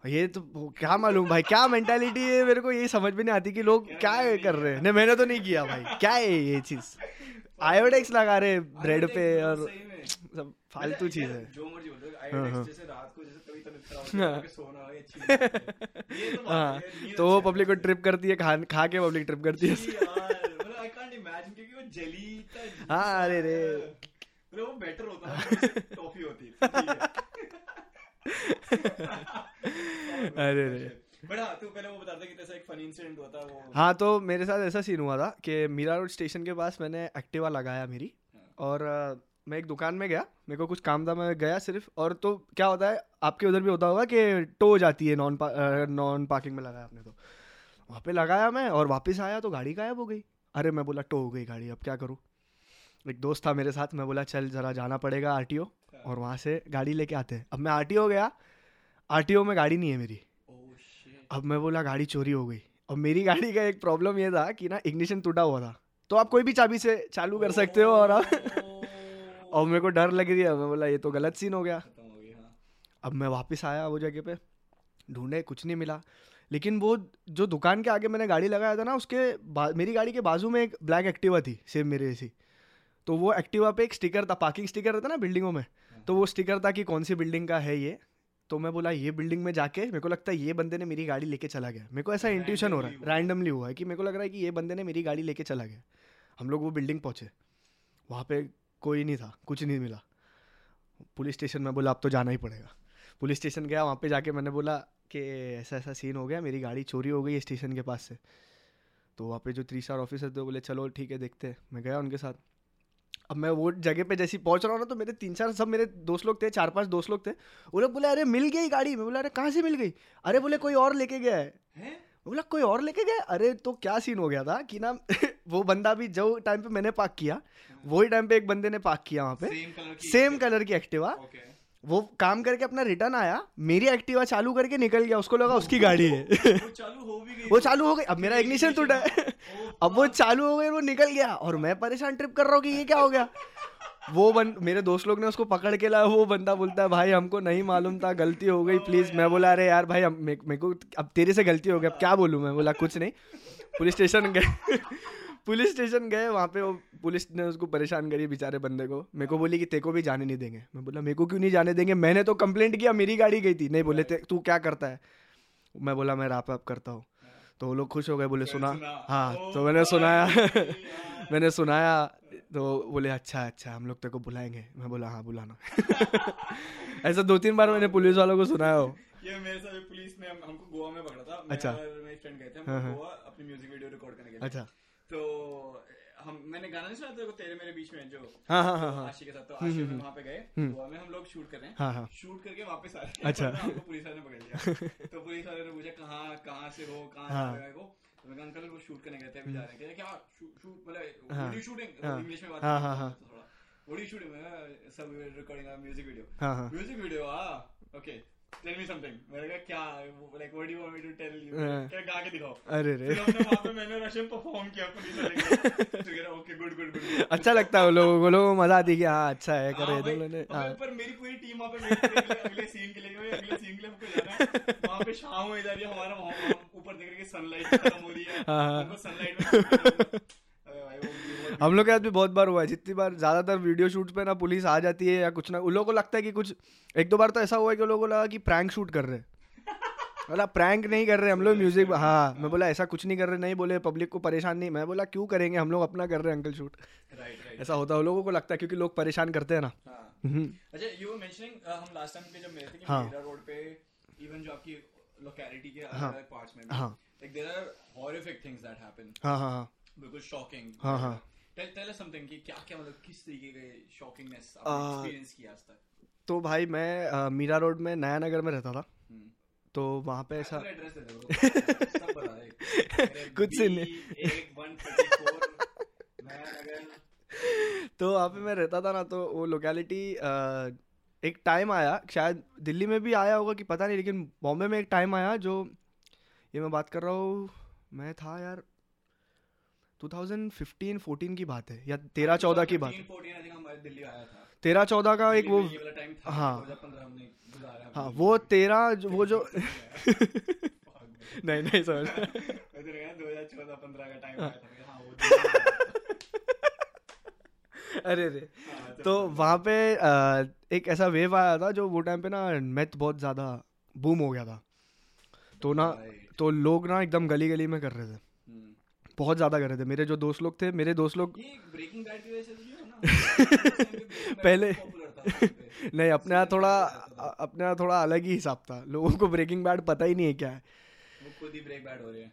Speaker 3: ये तो क्या मालूम भाई क्या मेंटालिटी है मेरे को ये समझ में नहीं आती कि लोग क्या कर रहे हैं नहीं मैंने तो नहीं किया भाई क्या है ये चीज़ आयोडेक्स लगा रहे ब्रेड पे और सब फालतू चीज़ है
Speaker 2: जो मर्ज़ी बोल
Speaker 3: हाँ,
Speaker 2: आयोडेक्स
Speaker 3: हाँ।
Speaker 2: जैसे रात को जैसे कभी तबीयत खराब होती है सोना ये अच्छी है। ये तो
Speaker 3: हाँ
Speaker 2: है,
Speaker 3: तो वो पब्लिक को ट्रिप करती है खा खा के पब्लिक ट्रिप करती है
Speaker 2: मतलब आई कांट इमेजिन क्योंकि वो जेली
Speaker 3: हाँ, अरे रे।
Speaker 2: मतलब वो बेटर होता है टॉफी होती है।
Speaker 3: अरे रे।
Speaker 2: हाँ तू पहले वो बता दे कि तेरा एक फनी इंसिडेंट हुआ था वो।
Speaker 3: हाँ तो मेरे साथ ऐसा सीन हुआ था कि मीरा रोड स्टेशन के पास मैंने एक्टिवा लगाया मेरी और मैं एक दुकान में गया मेरे को कुछ काम था मैं गया सिर्फ़ और तो क्या होता है आपके उधर भी होता होगा कि टो हो जाती है नॉन नॉन पार्किंग में लगाया आपने तो। वहाँ पे लगाया मैं और वापस आया तो गाड़ी गायब हो गई। अरे मैं बोला टो हो गई गाड़ी अब क्या करूँ? एक दोस्त था मेरे साथ मैं बोला चल ज़रा जाना पड़ेगा आरटीओ और वहाँ से गाड़ी लेके आते हैं। अब मैं आरटीओ गया आरटीओ में गाड़ी नहीं है मेरी। अब मैं बोला, गाड़ी चोरी हो गई। और मेरी गाड़ी का एक प्रॉब्लम ये था कि ना इग्निशन टूटा हुआ था। तो आप कोई भी चाबी से चालू कर सकते हो और आप और मेरे को डर लग रही है। मैं बोला, ये तो गलत सीन हो गया। अब मैं वापस आया वो जगह पे, ढूंढे, कुछ नहीं मिला। लेकिन वो जो दुकान के आगे मैंने गाड़ी लगाया था ना, उसके मेरी गाड़ी के बाजू में एक ब्लैक एक्टिवा थी सेम मेरे जैसी। तो वो एक्टिवा पे एक स्टिकर था पार्किंग स्टिकर रहता ना बिल्डिंगों में। तो वो स्टिकर था कि कौन सी बिल्डिंग का है ये? तो मैं बोला ये बिल्डिंग में जाके मेरे को लगता है ये बंदे ने मेरी गाड़ी लेके चला गया। मेरे को ऐसा इंट्यूशन हो रहा है। रैंडमली हुआ है कि मेरे को लग रहा है कि ये बंदे ने मेरी गाड़ी लेके चला गया। हम लोग वो बिल्डिंग पहुँचे। वहाँ पे कोई नहीं था कुछ नहीं मिला। पुलिस स्टेशन में बोला अब तो जाना ही पड़ेगा। पुलिस स्टेशन गया वहाँ पे जाके मैंने बोला कि ऐसा ऐसा सीन हो गया मेरी गाड़ी चोरी हो गई है स्टेशन के पास से। तो वहाँ पे जो थ्री स्टार ऑफिसर थे बोले चलो ठीक है देखते हैं। मैं गया उनके साथ। अब मैं वो जगह पे जैसी पहुँच रहा हूँ ना तो मेरे तीन चार सब मेरे दोस्त लोग थे चार पाँच दोस्त लोग थे। वो लोग बोले अरे मिल गई गाड़ी। मैं बोला अरे कहाँ से मिल गई? अरे बोले कोई और लेके गया है।
Speaker 2: हैं?
Speaker 3: बोला कोई और लेके गया अरे तो क्या सीन हो गया था कि ना वो बंदा भी जो टाइम पे मैंने पार्क किया वही टाइम पे एक बंदे ने पार्क किया वहाँ पे।
Speaker 2: सेम कलर की
Speaker 3: एक्टिवा वो काम करके अपना रिटर्न आया मेरी एक्टिवा चालू करके निकल गया उसको लगा उसकी गाड़ी है।
Speaker 2: चालू हो गई
Speaker 3: वो चालू हो गई। अब मेरा इग्निशन टूटा है। अब वो चालू हो गई वो निकल गया। और मैं परेशान ट्रिप कर रहा हूँ कि ये क्या हो गया? वो बन, मेरे दोस्त लोग ने उसको पकड़ के लाया वो बंदा बोलता है, भाई, हमको नहीं मालूम था, गलती हो गई प्लीज़ मैं बोला, अरे यार, भाई मेरे को, अब तेरे से गलती हो गई, अब क्या बोलूँ मैं? बोला, कुछ नहीं। पुलिस स्टेशन गए, पुलिस स्टेशन गए, वहाँ पे वो पुलिस ने उसको परेशान करी बेचारे बंदे को। मेरे को बोली कि तेको भी जाने नहीं देंगे। मैं बोला, मेरे को क्यों नहीं जाने देंगे? मैंने तो कंप्लेंट किया, मेरी गाड़ी गई थी। नहीं बोले, तू क्या करता है? मैं बोला, मैं रैप अप करता हूँ। तो वो लोग खुश हो गए बोले सुना। हाँ तो मैंने सुनाया मैंने सुनाया तो बोले अच्छा अच्छा हम लोग तेरे को बुलाएँगे। मैं बोला हाँ बुलाना। ऐसा दो तीन बार मैंने पुलिस वालों को सुनाया हो
Speaker 2: ये मेरे साथ पुलिस ने हम- हमको गोवा में पकड़ा था।
Speaker 3: अच्छा।
Speaker 2: और मेरे फ्रेंड गए थे
Speaker 3: हाँ,
Speaker 2: हम
Speaker 3: हाँ।
Speaker 2: गोवा अपनी म्यूज़िक वीडियो रिकॉर्ड करने के लिए।
Speaker 3: अच्छा।
Speaker 2: तो हम मैंने गाना नहीं सुना तेरे को तेरे मेरे बीच में जो
Speaker 3: हाँ हाँ हाँ हाँ।
Speaker 2: आशी के साथ तो आशी में वहाँ पे गए
Speaker 3: हम्म।
Speaker 2: गोवा में हम लोग शूट कर रहे हैं।
Speaker 3: हाँ हाँ।
Speaker 2: शूट करके वापस आ रहे हैं।
Speaker 3: अच्छा।
Speaker 2: हमको पुलिस वाले ने पकड़ लिया। तो पुलिस वाले ने पूछा कहाँ कहाँ से हो कहाँ
Speaker 3: हाँ।
Speaker 2: से हो तो मैं अंकल वो शूट करने गए थे अभी जा रहे हैं। क्या शूट मतलब
Speaker 3: हाँ,
Speaker 2: शूटिंग?
Speaker 3: हाँ,
Speaker 2: इंग्लिश में बात
Speaker 3: हाँ, हाँ,
Speaker 2: हूँ
Speaker 3: हाँ।
Speaker 2: तो थोड़ा व्हाट यू शूटिंग सब रिकॉर्डिंग म्यूज़िक वीडियो
Speaker 3: हाँ हाँ।
Speaker 2: Music video okay tell me something मैंने कहा क्या like what do you want me to tell
Speaker 3: you.
Speaker 2: क्या गा के दिखाओ.
Speaker 3: अरे
Speaker 2: फिर
Speaker 3: रे
Speaker 2: हमने वहाँ पे मैंने रशियन परफॉर्म किया पुलिस वाले के फिर कह रहा ओके गुड गुड गुड
Speaker 3: अच्छा लगता है लोगों को। लोगों को मज़ा आती है कि हाँ अच्छा है करे
Speaker 2: हाँ
Speaker 3: तो
Speaker 2: और
Speaker 3: हाँ
Speaker 2: फिर- पर मेरी पूरी टीम वहाँ पे अगले सीन के लिए अगले सीन के लिए हमको जाना है। वहाँ पे शाम हो जा रही है हमारा ऊपर देख रहे कि सनलाइट खत्म हो रही हाँ,
Speaker 3: हाँ।
Speaker 2: हमको सनलाइट में
Speaker 3: हम लोग के साथ भी बहुत बार हुआ है। जितनी बार ज़्यादातर वीडियो शूट पे ना पुलिस आ जाती है या कुछ ना उन लोगों को लगता है कि कुछ एक दो बार तो ऐसा हुआ है कि उन लोगों को लगा कि प्रैंक शूट कर रहे हैं। बोला प्रैंक नहीं कर रहे हम लोग म्यूज़िक हाँ मैं बोला ऐसा कुछ नहीं कर रहे नहीं बोले पब्लिक को परेशान नहीं मैं बोला क्यों करेंगे हम लोग अपना कर रहे हैं अंकल शूट।
Speaker 2: राइट राइट
Speaker 3: ऐसा होता है लोगों को लगता है क्योंकि लोग परेशान करते हैं ना।
Speaker 2: हाँ।
Speaker 3: हम्म,
Speaker 2: अच्छा यू वर मेंशनिंग हम लास्ट टाइम पे जब मिले थे कि
Speaker 3: हाँ।
Speaker 2: मेरा रोड पे इवन जो आपकी लोकेलिटी के
Speaker 3: हाँ।
Speaker 2: अलग पार्ट्स में
Speaker 3: हाँ।
Speaker 2: Like there are horrific things that happen
Speaker 3: हाँ हाँ
Speaker 2: बिल्कुल शॉकिंग
Speaker 3: हाँ, हाँ।
Speaker 2: टेल टेल अस समथिंग कि क्या क्या मतलब किस तरीके के शॉकिंगनेस आपने एक्सपीरियंस किया आज तक?
Speaker 3: तो भाई मैं अ, मीरा रोड में नया नगर में रहता था।
Speaker 2: हम्म।
Speaker 3: तो वहाँ पे ऐसा
Speaker 2: पूरा एड्रेस दे दे। सब बता दे।
Speaker 3: कुछ नहीं।
Speaker 2: एक 134 मैं अगर
Speaker 3: तो वहाँ पे मैं रहता था ना तो वो लोकेलिटी एक टाइम आया। शायद दिल्ली में भी आया होगा कि पता नहीं लेकिन बॉम्बे में एक टाइम आया जो ये मैं बात कर रहा हूँ मैं था यार 2015 14 की बात है या 13 14 की बात
Speaker 2: 14 14 आई थिंक हमारे दिल्ली आया था।
Speaker 3: 13 14 का एक वो हाँ।
Speaker 2: 2015 हमने गुजारा
Speaker 3: हाँ। वो 13 जो- वो जो नहीं नहीं समझ
Speaker 2: मैं कहा 2014 15 का टाइम आया था मैं, हाँ वो
Speaker 3: अरे रे
Speaker 2: हाँ,
Speaker 3: तो वहाँ पे एक ऐसा वेव आया था जो वो टाइम पे ना मैथ बहुत ज़्यादा बूम हो गया था। तो ना तो लोग ना एकदम गली गली में कर रहे थे। बहुत ज़्यादा कर रहे थे। मेरे जो दोस्त लोग थे मेरे दोस्त लोग पहले-। नहीं अपने यहाँ थोड़ा अपने यहाँ थोड़ा अलग ही हिसाब था। लोगों को ब्रेकिंग बैड पता ही नहीं है क्या है।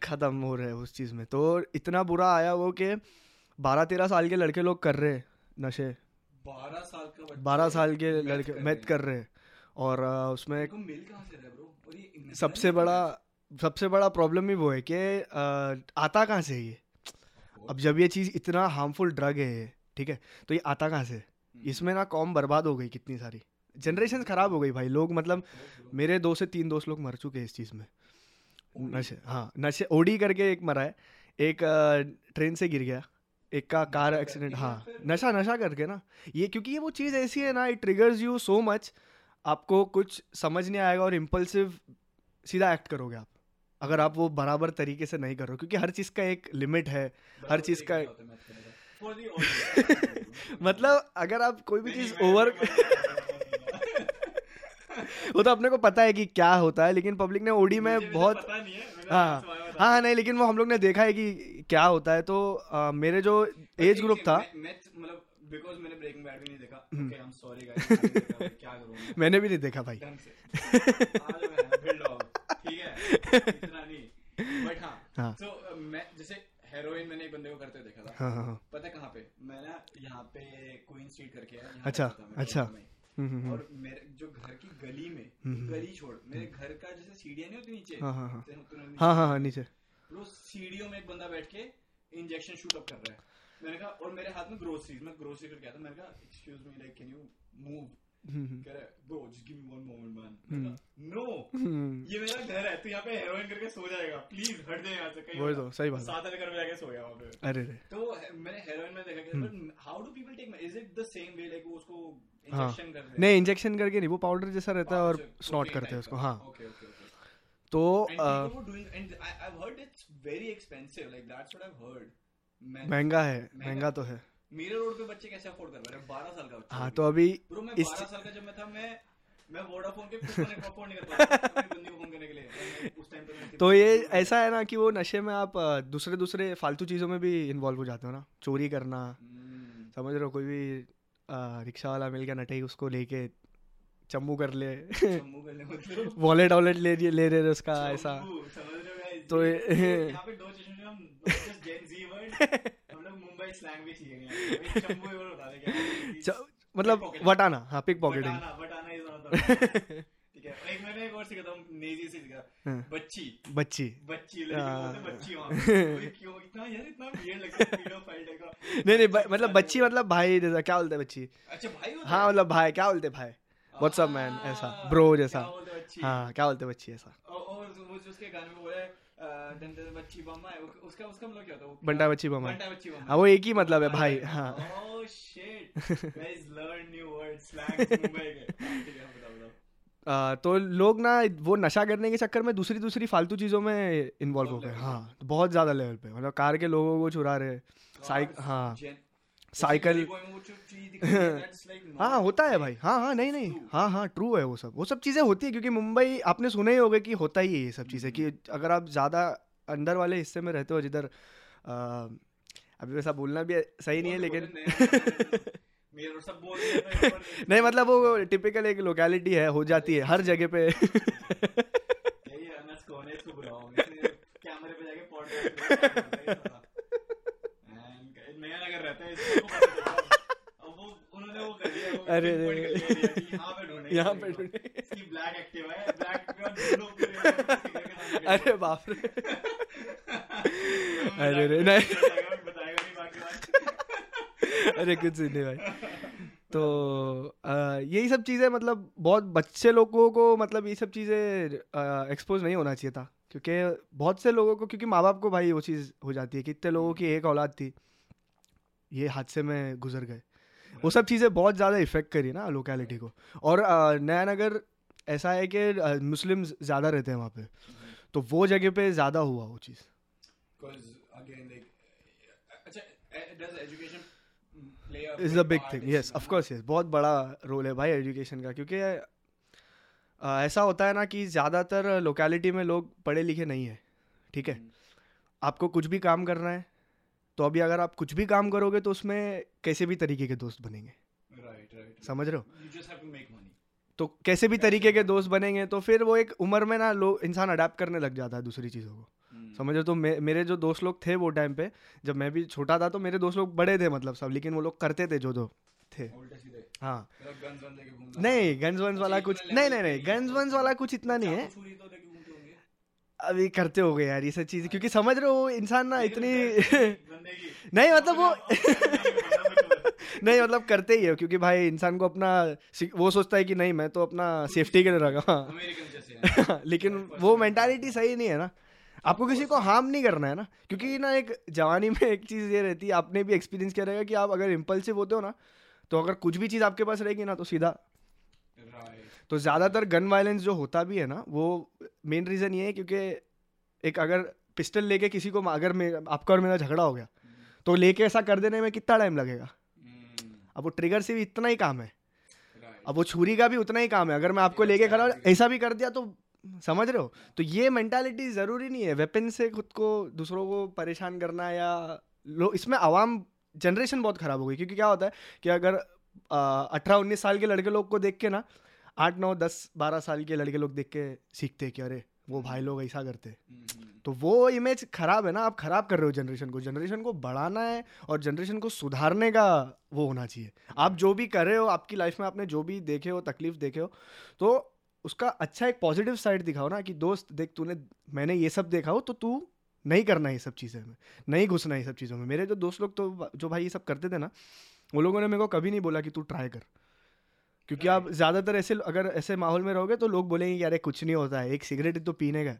Speaker 3: ख़त्म हो रहे हैं उस चीज़ में। तो इतना बुरा आया वो कि बारह तेरह साल के लड़के लोग कर रहे हैं नशे।
Speaker 2: 12 साल का
Speaker 3: बारह साल के लड़के मैथ कर रहे हैं। और उसमें सबसे बड़ा सबसे बड़ा प्रॉब्लम ही वो है कि आता कहाँ से है ये? अब जब ये चीज़ इतना हार्मफुल ड्रग है ये, ठीक है तो ये आता कहाँ से?
Speaker 2: हम्म।
Speaker 3: इसमें ना कॉम बर्बाद हो गई कितनी सारी। जनरेशन खराब हो गई भाई लोग मतलब मेरे दो से तीन दोस्त लोग मर चुके हैं इस चीज़ में। नशे हाँ नशे ओडी करके एक मरा है। एक ट्रेन से गिर गया। एक का कार एक्सीडेंट हाँ नशा नशा करके ना। ये क्योंकि ये वो चीज़ ऐसी है ना it triggers you so much आपको कुछ समझ नहीं आएगा और इम्पल्सिव सीधा एक्ट करोगे आप। अगर आप वो बराबर तरीके से नहीं कर रहे हो क्योंकि हर चीज़ का एक लिमिट है हर चीज़ का. मतलब अगर आप कोई भी चीज़ ओवर वो तो अपने को पता है कि क्या होता है लेकिन पब्लिक ने ओडी में
Speaker 2: तो
Speaker 3: बहुत
Speaker 2: नहीं है
Speaker 3: हाँ। हाँ नहीं लेकिन वो हम लोग ने देखा है कि क्या होता है तो अ, मेरे जो एज ग्रुप था
Speaker 2: मैं- मैं बिकॉज़ मैंने ब्रेकिंग बैड भी नहीं देखा। Okay I am sorry guys क्या करूँ?
Speaker 3: मैंने भी नहीं देखा भाई
Speaker 2: ढंग से आज मैं बिल्ड ऑफ़ ठीक है इतना नहीं बट
Speaker 3: हाँ।
Speaker 2: हाँ। सो मैं जैसे हेरोइन मैंने एक बंदे को करते देखा था।
Speaker 3: हाँ हाँ हाँ।
Speaker 2: पता कहाँ पे? मैं ना यहाँ पे क्वीन स्ट्रीट करके है
Speaker 3: अच्छा, अच्छा। हम्म, हम्म, हम्म।
Speaker 2: और मेरे जो घर की गली में गली छोड़ मेरे घर का जैसे सीढ़ियाँ नहीं होती नीचे?
Speaker 3: हाँ, हाँ, हाँ।
Speaker 2: हैं
Speaker 3: हाँ हाँ हाँ नीचे।
Speaker 2: वो सीढ़ियों में एक बंदा बैठ के इंजेक्शन शूट अप कर रहा है। मैंने कहा और मेरे हाथ में ग्रोसरीज मैं ग्रोसरी करके आया था। मैंने कहा excuse me like can
Speaker 3: you move
Speaker 2: कह रहा है bro just give me
Speaker 3: one
Speaker 2: moment. Man
Speaker 3: no
Speaker 2: ये मेरा घर है तू यहाँ पे हेरोइन करके सो जाएगा. प्लीज़ हट जाए यहाँ से कहीं
Speaker 3: वही तो सही बात
Speaker 2: साथ में जाके सो गया वहाँ पे
Speaker 3: अरे रे।
Speaker 2: तो मैंने हेरोइन में देखा कि। How do people take is it the same way like वो उसको
Speaker 3: हाँ।
Speaker 2: इंजेक्शन कर दे
Speaker 3: नहीं इंजेक्शन करके नहीं वो पाउडर जैसा रहता है और स्नॉट करते हैं उसको। हाँ. तो.
Speaker 2: मैं
Speaker 3: महँगा है।
Speaker 2: महँगा
Speaker 3: तो है।
Speaker 2: मेरे रोड पे बच्चे कैसे अफोर्ड कर रहे हैं? बारह साल का बच्चा
Speaker 3: हाँ तो अभी
Speaker 2: ब्रो मैं
Speaker 3: इस
Speaker 2: बारह साल का जब मैं था मैं मैं वोडाफोन के अफोर्ड नहीं कर पाता था। अपनी बंदी को फ़ोन करने के लिए। उस टाइम पे
Speaker 3: तो ये ऐसा है ना कि वो नशे में आप दूसरे दूसरे फालतू चीज़ों में भी इन्वॉल्व हो जाते हो ना। चोरी करना
Speaker 2: हम्म,
Speaker 3: समझ रहे हो कोई भी रिक्शा वाला मिल गया नटे उसको लेके चम्मू कर ले।
Speaker 2: जम्मू का ले मतलब।
Speaker 3: वॉलेट वॉलेट ले ले रहे उसका ऐसा? तो मतलब. वटाना हाँ पिक पॉकेटिंग
Speaker 2: है एक मैंने एक और सीखा था नेजी से दिखा
Speaker 3: हाँ।
Speaker 2: बच्ची।
Speaker 3: बच्ची।
Speaker 2: बच्ची लड़की
Speaker 3: हाँ।
Speaker 2: बच्ची क्यों इतना यार इतना weird लगता है pedophile type का
Speaker 3: नहीं नहीं मतलब बच्ची मतलब भाई जैसा क्या बोलते हैं बच्ची?
Speaker 2: अच्छा भाई
Speaker 3: हाँ। मतलब भाई क्या बोलते हैं भाई? व्हाट्स अप मैन ऐसा ब्रो जैसा।
Speaker 2: हैं
Speaker 3: क्या बोलते हैं बच्ची ऐसा।
Speaker 2: और वो जो उसके गाने में बोला है बच्ची बम्मा वो- उसका उसका मतलब क्या होता है वो
Speaker 3: बंटा बच्ची बम्मा
Speaker 2: बंटा बच्ची बम्मा
Speaker 3: हाँ। वो एक ही मतलब है भाई हाँ।
Speaker 2: ओह shit guys learn new word slangs Mumbai के ठीक बताओ बताओ।
Speaker 3: आ, तो लोग ना वो नशा करने के चक्कर में दूसरी दूसरी फालतू चीज़ों में इन्वॉल्व हो गए। हाँ बहुत ज़्यादा लेवल पे। मतलब कार के लोगों को चुरा रहे। साइक हाँ। साइकिल
Speaker 2: है,
Speaker 3: होता है भाई। हाँ हाँ नहीं नहीं। हाँ हाँ ट्रू है वो सब। वो सब चीज़ें होती है क्योंकि मुंबई आपने सुने ही होगा कि होता ही है ये सब चीज़ें कि अगर आप ज़्यादा अंदर वाले हिस्से में रहते हो जिधर अभी वैसा बोलना भी सही नहीं है लेकिन
Speaker 2: नहीं
Speaker 3: मतलब वो टिपिकल एक लोकेलिटी है हो जाती है हर जगह पे
Speaker 2: यही है, अनस कौन है, इसको बुलाओ। इसने कैमरे पे जाके podcast And नया नगर रहता है, इसको पता चला। अब वो- उन्होंने वो कर दिया, वो
Speaker 3: अरे
Speaker 2: pinpoint
Speaker 3: रे।
Speaker 2: कर दिया कि यहाँ पे है।
Speaker 3: अरे बाप रे। अरे रे, नहीं। अरे कुछ नहीं भाई। तो यही सब चीज़ें मतलब बहुत बच्चे लोगों को मतलब ये सब चीज़ें एक्सपोज नहीं होना चाहिए था। क्योंकि बहुत से लोगों को क्योंकि माँ बाप को भाई वो चीज़ हो जाती है कितने लोगों की एक औलाद थी। ये हादसे में गुजर गए। वो सब चीज़ें बहुत ज़्यादा इफ़ेक्ट करी ना लोकेलिटी को। और नया नगर ऐसा है कि मुस्लिम ज़्यादा रहते हैं वहाँ पे तो वो जगह पे ज़्यादा हुआ वो चीज़।
Speaker 2: Is big a big
Speaker 3: thing
Speaker 2: yes
Speaker 3: of course yes बहुत बड़ा रोल है भाई एजुकेशन का क्योंकि ऐसा होता है ना कि ज़्यादातर लोकेलिटी में लोग पढ़े लिखे नहीं है ठीक है? आपको कुछ भी काम करना है तो अभी अगर आप कुछ भी काम करोगे तो उसमें कैसे भी तरीके के दोस्त बनेंगे।
Speaker 2: Right, right.
Speaker 3: समझ रहे हो. तो कैसे भी तरीके के दोस्त बनेंगे तो फिर वो एक उम्र में ना लोग इंसान अडेप्ट करने लग जाता है दूसरी चीज़ों को। समझ रहे हो? तो मे, मेरे जो दोस्त लोग थे वो टाइम पे जब मैं भी छोटा था तो मेरे दोस्त लोग बड़े थे मतलब सब लेकिन वो लोग करते थे जो जो थे। हाँ।
Speaker 2: मतलब
Speaker 3: नहीं गन्स वन्स वाला
Speaker 2: अच्छा,
Speaker 3: कुछ नहीं नहीं नहीं गन्स वन्स वाला कुछ इतना नहीं है
Speaker 2: चाकू छुरी तो लेके घूमते होंगे
Speaker 3: अभी करते हो गए यार ये सब चीज़ क्योंकि समझ रहे हो इंसान ना इतनी नहीं मतलब वो नहीं मतलब करते ही है क्योंकि भाई इंसान को अपना वो सोचता है कि नहीं मैं तो अपना सेफ्टी के लिए रखा। हाँ। लेकिन वो मेंटालिटी सही नहीं है ना। आपको किसी को हार्म नहीं करना है ना। क्योंकि ना एक जवानी में एक चीज़ ये रहती है आपने भी एक्सपीरियंस किया रहेगा कि आप अगर इम्पल्सिव होते हो ना तो अगर कुछ भी चीज़ आपके पास रहेगी ना तो सीधा. तो ज़्यादातर गन वायलेंस जो होता भी है ना वो मेन रीज़न ये है क्योंकि एक अगर पिस्टल लेके किसी को अगर मे आपका और मेरा झगड़ा हो गया तो लेके ऐसा कर देने में कितना टाइम लगेगा?
Speaker 2: Hmm.
Speaker 3: अब वो ट्रिगर से भी इतना ही काम है। अब वो छुरी का भी उतना ही काम है। अगर मैं आपको लेके खड़ा ऐसा भी कर दिया तो समझ रहे हो? तो ये मेंटालिटी ज़रूरी नहीं है। वेपन से खुद को दूसरों को परेशान करना या लो इसमें आवाम जनरेशन बहुत ख़राब हो गई। क्योंकि क्या होता है कि अगर अठारह उन्नीस साल के लड़के लोग को देख के ना आठ नौ दस बारह साल के लड़के लोग देख के सीखते हैं कि अरे वो भाई लोग ऐसा करते
Speaker 2: Hmm.
Speaker 3: तो वो इमेज खराब है ना आप खराब कर रहे हो जनरेशन को। जनरेशन को बढ़ाना है और जनरेशन को सुधारने का वो होना चाहिए। आप जो भी कर रहे हो आपकी लाइफ में आपने जो भी देखे हो तकलीफ़ देखे हो तो उसका अच्छा एक पॉजिटिव साइड दिखाओ ना कि दोस्त देख तूने मैंने ये सब देखा हो तो तू नहीं करना ये सब चीज़ें में नहीं घुसना ये सब चीज़ों में। मेरे जो दोस्त लोग तो जो भाई ये सब करते थे ना वो लोगों ने मेरे को कभी नहीं बोला कि तू ट्राई कर। क्योंकि आप ज़्यादातर ऐसे अगर ऐसे माहौल में रहोगे तो लोग बोलेंगे अरे कुछ नहीं होता है एक सिगरेट तो पीने का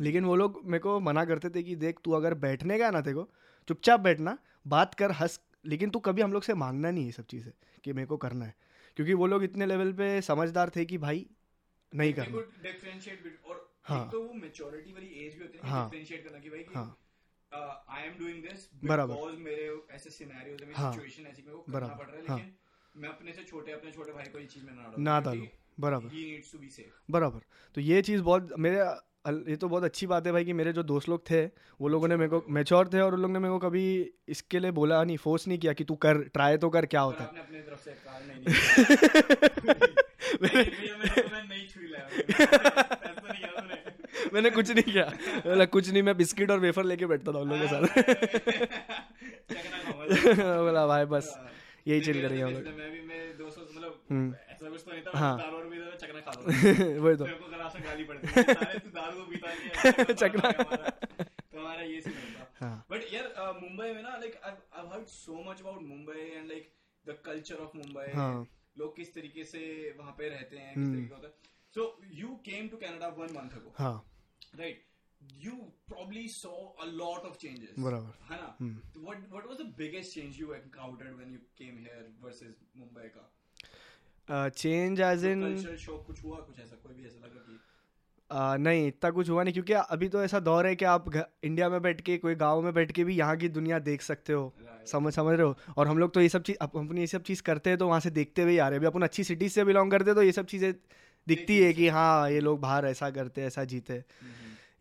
Speaker 3: लेकिन वो लोग मेरे को मना करते थे कि देख तू अगर बैठने का ना तेरे को चुपचाप बैठना बात कर हंस लेकिन तू कभी हम लोग से मांगना नहीं है ये सब चीज़ें कि मेरे को करना है क्योंकि वो लोग इतने लेवल पे समझदार थे कि भाई नहीं करना हाँ।
Speaker 2: तो वो maturity वाली एज भी होती है
Speaker 3: हाँ।
Speaker 2: करना कि भाई कि
Speaker 3: हाँ
Speaker 2: आई एम डूइंग दिस
Speaker 3: बराबर।
Speaker 2: बिकॉज़ मेरे ऐसे सिनेरियोज में। सिचुएशन ऐसी मेरे को करना
Speaker 3: बराबर,
Speaker 2: पड़ रहा। लेकिन मैं अपने से छोटे अपने छोटे भाई को ये चीज़ में ना डालूं।
Speaker 3: ना डालूं, बराबर।
Speaker 2: ही
Speaker 3: बराबर। तो ये चीज़ बहुत मेरे ये तो बहुत अच्छी बात है भाई कि मेरे जो दोस्त लोग थे वो लोगों ने मेरे को मेच्योर थे और उन लोगों ने मेरे को कभी इसके लिए बोला नहीं फोर्स नहीं किया कि तू कर ट्राई तो कर क्या होता। है मैंने- कुछ नहीं किया। बोला कुछ नहीं मैं बिस्किट और वेफर लेके बैठता था उन लोगों के साथ। बोला भाई बस। यही चिल हम
Speaker 2: तो
Speaker 3: लोग।
Speaker 2: मतलब
Speaker 3: हम्म।
Speaker 2: तो
Speaker 3: हाँ।
Speaker 2: खा लो।
Speaker 3: वही तो।
Speaker 2: तेरे को क्लास में गाली पड़ती है। साले तू है चकना। हमारा तो
Speaker 3: हाँ।
Speaker 2: बट यार मुंबई में ना like I heard so much about Mumbai and like the culture of Mumbai.
Speaker 3: हाँ।
Speaker 2: लोग किस तरीके से वहाँ पे रहते हैं किस
Speaker 3: हम्म।
Speaker 2: तरीके होता है। So you came to Canada one month ago
Speaker 3: हाँ।
Speaker 2: Right you probably saw a lot of changes.
Speaker 3: बराबर।
Speaker 2: है ना?
Speaker 3: हम्म।
Speaker 2: what what was the biggest change you encountered when you came here versus Mumbai का?
Speaker 3: Change as in
Speaker 2: cultural shock कुछ हुआ कुछ ऐसा? कोई भी ऐसा लगा कि
Speaker 3: आ, नहीं इतना कुछ हुआ नहीं क्योंकि अभी तो ऐसा दौर है कि आप इंडिया में बैठ के कोई गाँव में बैठ के भी यहाँ की दुनिया देख सकते हो। समझ समझ रहे हो? और हम लोग तो ये सब चीज़ अपनी ये सब चीज़ करते हैं तो वहाँ से देखते हुए आ रहे हैं। अभी अपन अच्छी सिटीज़ से बिलोंग करते हैं तो ये सब चीज़ें दिखती है कि हाँ ये लोग बाहर ऐसा करते हैं ऐसा जीते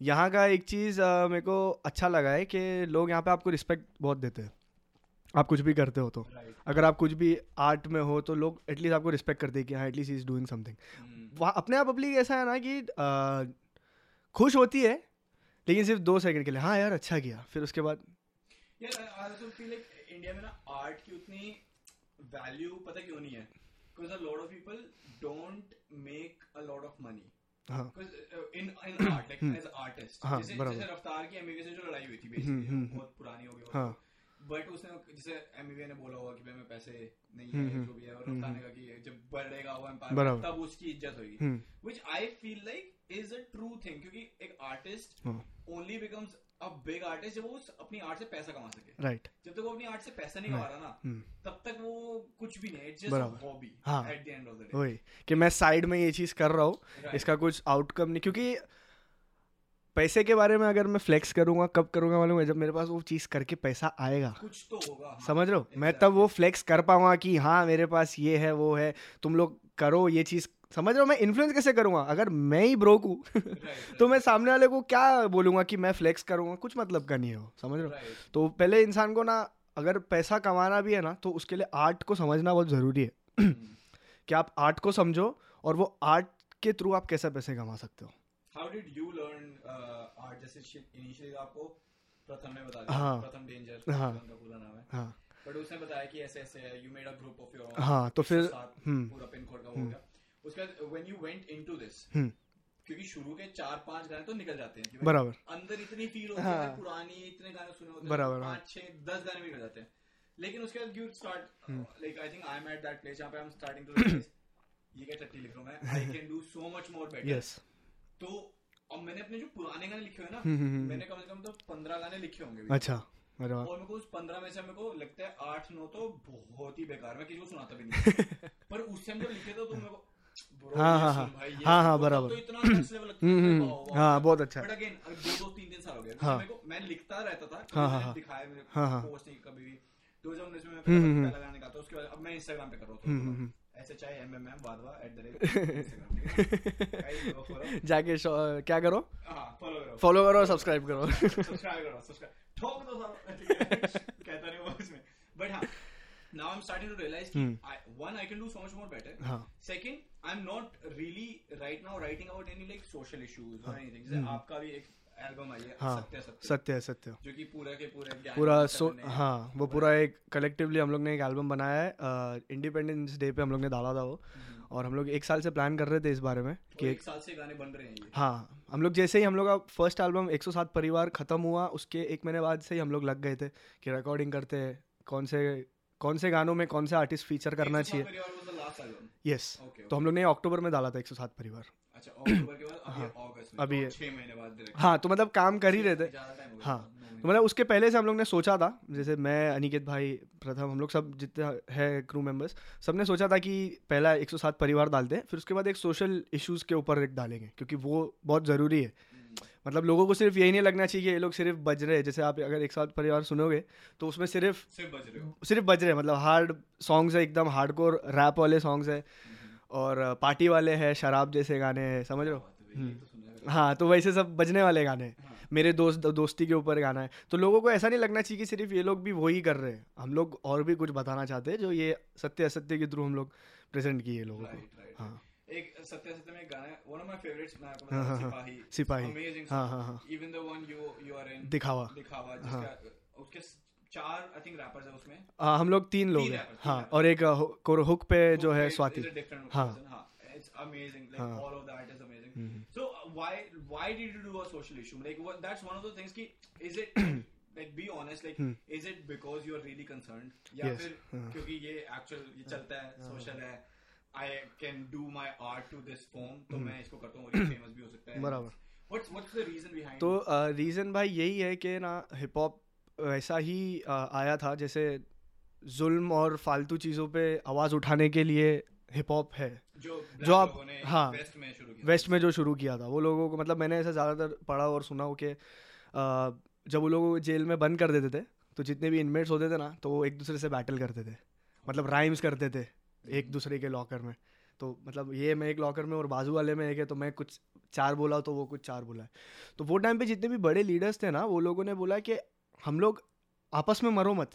Speaker 3: यहाँ का एक चीज़ मेरे को अच्छा लगा है कि लोग यहाँ पे आपको रिस्पेक्ट बहुत देते हैं। आप कुछ भी करते हो तो।
Speaker 2: राइट
Speaker 3: अगर आप कुछ भी आर्ट में हो तो लोग एटलीस्ट आपको रिस्पेक्ट करते हैं कि हाँ एटलीस्ट इज़ डूइंग समथिंग वहाँ अपने आप पब्लिक ऐसा है ना कि अ, खुश होती है लेकिन सिर्फ़ दो सेकंड के लिए हाँ यार अच्छा किया। फिर उसके बाद
Speaker 2: इंडिया में ना आर्ट की उतनी वैल्यू पता क्यों नहीं है? Because a lot of people don't make a lot of money
Speaker 3: हाँ।
Speaker 2: In in art like as artist
Speaker 3: हाँ,
Speaker 2: जैसे जैसे रफ्तार की एमबीबी से जो लड़ाई हुई थी
Speaker 3: हम्म,
Speaker 2: बेसिकली
Speaker 3: हम्म,
Speaker 2: बहुत पुरानी हो गई
Speaker 3: हाँ।
Speaker 2: बट उसने जैसे एमबीबी ने बोला होगा कि भाई मैं पैसे नहीं
Speaker 3: हम्म,
Speaker 2: है
Speaker 3: हम्म,
Speaker 2: जो भी है और रफ्तार ने कहा कि जब बढ़ेगा वो एम्पायर तब उसकी इज़्ज़त होगी। Which I feel like is a true thing क्योंकि एक
Speaker 3: artist
Speaker 2: only only big artist जब वो अपनी आर्ट से पैसा कमा सके।
Speaker 3: राइट
Speaker 2: जब तक वो अपनी आर्ट से पैसा नहीं कमा रहा ना
Speaker 3: हम्म।
Speaker 2: तब तक वो कुछ भी नहीं जस्ट हॉबी
Speaker 3: हाँ।
Speaker 2: At the end of the day
Speaker 3: वही कि मैं साइड में ये चीज़ कर रहा हूँ
Speaker 2: Right.
Speaker 3: इसका कुछ आउटकम नहीं क्योंकि पैसे के बारे में अगर मैं फ्लेक्स करूँगा कब करूँगा मालूम है जब मेरे पास वो चीज़ करके पैसा आएगा।
Speaker 2: कुछ तो होगा हाँ।
Speaker 3: समझ रहे हो? मैं तब वो फ्लेक्स कर पाऊँगा कि हाँ मेरे पास ये है वो है तुम लोग करो ये चीज़ समझ रहे हो मैं इन्फ्लुएंस कैसे करूँगा अगर मैं ही ब्रोक हूँ तो मैं सामने वाले को क्या बोलूँगा कि मैं फ्लेक्स करूँगा कुछ मतलब का नहीं है समझ रहे हो. तो पहले इंसान को ना अगर पैसा कमाना भी है ना तो उसके लिए आर्ट को समझना बहुत ज़रूरी है
Speaker 2: हम्म।
Speaker 3: कि आप आर्ट को समझो और वो आर्ट के थ्रू आप कैसे पैसे कमा सकते हो
Speaker 2: uh, जैसे इनिशियली आपको प्रथम ने
Speaker 3: हाँ।
Speaker 2: प्रथम डेंजर
Speaker 3: हाँ।
Speaker 2: पूरा नाम है
Speaker 3: हाँ
Speaker 2: बट उसने बताया कि ऐसे ऐसे you made a group of your
Speaker 3: हाँ, तो फिर- हम्म।
Speaker 2: पूरा पिन कोड का हो गया उसके बाद when you went into
Speaker 3: this
Speaker 2: क्योंकि शुरू के चार पाँच गाने तो निकल जाते हैं
Speaker 3: बराबर।
Speaker 2: अंदर इतनी फील होती
Speaker 3: हाँ।
Speaker 2: है। पुरानी इतने गाने सुने होते हैं
Speaker 3: बराबर, हाँ।
Speaker 2: पाँच छह दस गाने भी निकल जाते हैं। लेकिन उसके बाद you
Speaker 3: start.
Speaker 2: Like I think I am at that place जहाँ पे आई एम स्टार्टिंग टू ये क्या टट्टी लिख रहा हूँ मैं? I can do so much more better
Speaker 3: yes
Speaker 2: तो अब मैंने अपने जो पुराने गाने लिखे हुए ना
Speaker 3: हम्म, हम्म, हम्म।
Speaker 2: मैंने कम से कम तो पंद्रह गाने लिखे होंगे
Speaker 3: अच्छा
Speaker 2: और मेरे को उस पंद्रह में से मेरे को लगता है आठ नौ तो बहुत ही बेकार मैं किसी को सुनाता भी नहीं। पर उस टाइम जब लिखे थे तो मेरे को
Speaker 3: हाँ, हाँ, हाँ। हाँ, हाँ, बराबर।
Speaker 2: तो level लगता
Speaker 3: हम्म,
Speaker 2: था,
Speaker 3: हम्म,
Speaker 2: वाह, वाह,
Speaker 3: हाँ बहुत अच्छा।
Speaker 2: बट अगेन दो दो तीन तीन साल हो गए
Speaker 3: हाँ।
Speaker 2: मेरे को मैं लिखता रहता था
Speaker 3: हाँ,
Speaker 2: हाँ,
Speaker 3: हाँ,
Speaker 2: हाँ,
Speaker 3: हाँ।
Speaker 2: दिखाया मेरे
Speaker 3: हाँ, हाँ।
Speaker 2: पोस्ट नहीं कभी भी। दो हज़ार उन्नीस में मैं
Speaker 3: हम्म,
Speaker 2: पहला
Speaker 3: हम्म,
Speaker 2: पहला गाना निकालता उसके बाद अब मैं इंस्टाग्राम पे कर रहा
Speaker 3: हम्म,
Speaker 2: हूँ?
Speaker 3: हम्म, जाके क्या करो?
Speaker 2: हाँ फॉलो करो।
Speaker 3: और सब्सक्राइब करो।
Speaker 2: सब्सक्राइब करो सब्सक्राइब ठोक दो कहता नहीं वो उसमें बट हाँ now I'm starting to realize
Speaker 3: Hmm.
Speaker 2: I, one I can do so much more better.
Speaker 3: हाँ
Speaker 2: second I'm not really right now writing out any like social issues huh. or anything.
Speaker 3: Hmm.
Speaker 2: आपका भी एक album आई है
Speaker 3: हाँ.
Speaker 2: सत्य सत्य।
Speaker 3: सत्य सत्य
Speaker 2: जो कि पूरा के पूरे
Speaker 3: पूरा सो हाँ। वो पूरा एक कलेक्टिवली हम लोग ने एक एल्बम बनाया है इंडिपेंडेंस डे पे हम लोग ने डाला था वो।
Speaker 2: हम्म।
Speaker 3: और हम लोग एक साल से प्लान कर रहे थे इस बारे में कि
Speaker 2: एक साल से गाने बन रहे हैं
Speaker 3: हाँ हम लोग जैसे ही हम लोग का फ़र्स्ट एल्बम 107 परिवार ख़त्म हुआ उसके एक महीने बाद से ही हम लोग लग गए थे कि रिकॉर्डिंग करते हैं कौन से कौन से गानों में कौन से आर्टिस्ट फीचर करना चाहिए? यस
Speaker 2: Okay,
Speaker 3: तो हम लोग ने अक्टूबर में डाला था
Speaker 2: एक सौ सात परिवार। अभी में
Speaker 3: अभी
Speaker 2: तो
Speaker 3: है।
Speaker 2: direct।
Speaker 3: हाँ तो मतलब काम कर ही रहे थे।
Speaker 2: हो
Speaker 3: तो मतलब उसके पहले से हम लोग ने सोचा था जैसे मैं अनिकेत भाई प्रथम हम लोग सब जितने है क्रू मेंबर्स सबने सोचा था कि पहला 107 परिवार डालते हैं फिर उसके बाद एक सोशल इश्यूज़ के ऊपर एक डालेंगे क्योंकि वो बहुत ज़रूरी है। मतलब लोगों को सिर्फ़ यही नहीं लगना चाहिए कि ये लोग सिर्फ़ बज रहे हैं। जैसे आप अगर एक साथ परिवार सुनोगे तो उसमें सिर्फ़
Speaker 2: सिर्फ़ बज रहे हो।
Speaker 3: सिर्फ़ बज रहे हैं। मतलब हार्ड सॉन्ग्स है एकदम हार्डकोर रैप वाले सॉन्ग्स है। और पार्टी वाले हैं शराब जैसे गाने हैं समझ रहे हो?
Speaker 2: है भाई, ये तो है।
Speaker 3: तो वैसे सब बजने वाले गाने हैं।
Speaker 2: हाँ,
Speaker 3: मेरे दोस्त दोस्ती के ऊपर गाना है। तो लोगों को ऐसा नहीं लगना चाहिए कि सिर्फ़ ये लोग भी वही कर रहे हैं। हम लोग और भी कुछ बताना चाहते हैं जो ये सत्य असत्य के थ्रू हम लोग प्रेजेंट किए लोगों को। हाँ.
Speaker 2: एक सत्य सत्य में गाना है वन ऑफ़ माय फेवरेट मैं आपको
Speaker 3: हाँ, हाँ, हाँ। Sipahi. Sipahi.
Speaker 2: Amazing even the one you you are
Speaker 3: in
Speaker 2: Dikhawa.
Speaker 3: Dikhawa
Speaker 2: जिसका उसके चार आई थिंक रैपर्स है उसमें।
Speaker 3: हाँ हम लोग तीन लोग हैं। हाँ और एक uh, कोर हुक पे जो है स्वाति। हाँ।
Speaker 2: हाँ। It's amazing like all of that is amazing so why why did you do a social issue like that's one of the things कि is it like be honest like is it because you are really concerned या फिर क्योंकि ये actual ये चलता है social है। I can do my art to this form तो मैं इसको करता हूँ और ये famous भी हो सकता है।
Speaker 3: बराबर।
Speaker 2: what's what's the reason behind
Speaker 3: तो रीज़न भाई यही है कि ना हिप हॉप ऐसा ही आ, आया था जैसे जुल्म और फालतू चीज़ों पे आवाज़ उठाने के लिए हिप हॉप है
Speaker 2: जो
Speaker 3: जो आप- हाँ।
Speaker 2: वेस्ट में शुरू किया
Speaker 3: वेस्ट में जो शुरू किया था वो लोगों को मतलब मैंने ऐसा ज़्यादातर पढ़ा और सुना हो कि जब वो लोग जेल में बंद कर देते थे तो जितने भी इनमेट्स होते थे ना तो वो एक दूसरे से बैटल करते थे मतलब राइम्स करते थे एक दूसरे के लॉकर में। तो मतलब ये मैं एक लॉकर में और बाजू वाले में एक है तो मैं कुछ चार बोला तो वो कुछ चार बोला है। तो वो टाइम पे जितने भी बड़े लीडर्स थे ना वो लोगों ने बोला कि हम लोग आपस में मरो मत।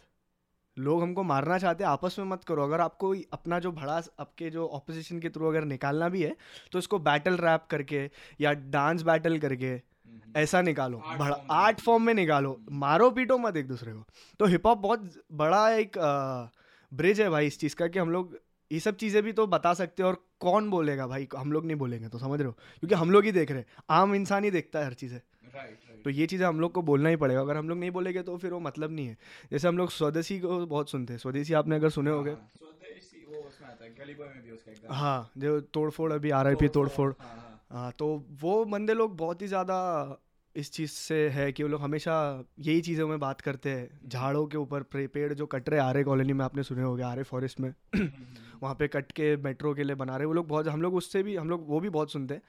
Speaker 3: लोग हमको मारना चाहते हैं आपस में मत करो। अगर आपको अपना जो भड़ास आपके जो ऑपोजिशन के थ्रू अगर निकालना भी है तो इसको बैटल रैप करके या डांस बैटल करके
Speaker 2: हम्म।
Speaker 3: ऐसा निकालो। बड़ा आर्ट फॉर्म में निकालो। मारो पीटो मत एक दूसरे को। तो हिप हॉप बहुत बड़ा एक ब्रिज है भाई इस चीज़ का कि हम लोग ये सब चीज़ें भी तो बता सकते हैं और कौन बोलेगा भाई? हम लोग नहीं बोलेंगे तो समझ रहे हो? क्योंकि हम लोग ही देख रहे हैं। आम इंसान ही देखता है हर चीज़ें। तो ये चीज़ें हम लोग को बोलना ही पड़ेगा। अगर हम लोग नहीं बोलेंगे तो फिर वो मतलब नहीं है। जैसे हम लोग स्वदेशी को बहुत सुनते हैं। स्वदेशी आपने अगर सुने होगे।
Speaker 2: हाँ, है। गाना।
Speaker 3: हाँ जो तोड़फोड़ अभी आर आई पी तोड़फोड़
Speaker 2: हाँ, हाँ।
Speaker 3: हाँ तो वो बंदे लोग बहुत ही ज़्यादा इस चीज़ से है कि वो लोग हमेशा यही चीज़ों में बात करते हैं। झाड़ों के ऊपर पेड़ जो कट रहे आरे कॉलोनी में आपने सुने होंगे आरे फॉरेस्ट में। वहाँ पे कट के मेट्रो के लिए बना रहे वो लोग बहुत हम लोग उससे भी हम लोग वो भी बहुत सुनते हैं।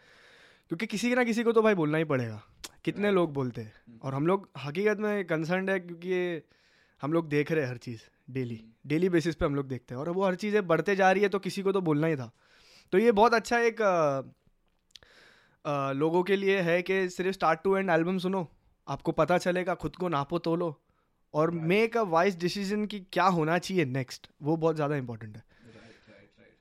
Speaker 3: क्योंकि किसी ना किसी को तो भाई बोलना ही पड़ेगा। कितने लोग बोलते हैं। और हम लोग हकीकत में कंसर्न है क्योंकि ये हम लोग देख रहे हैं हर चीज़ डेली डेली बेसिस पे हम लोग देखते हैं। और वो हर चीज़ें बढ़ते जा रही है तो किसी को तो बोलना ही था। तो ये बहुत अच्छा एक अ, लोगों के लिए है कि सिर्फ़ स्टार्ट टू एंड एल्बम सुनो आपको पता चलेगा खुद को नापो तोलो। और मेक अ वाइज डिसीज़न कि क्या होना चाहिए नेक्स्ट वो बहुत ज़्यादा इंपॉर्टेंट है.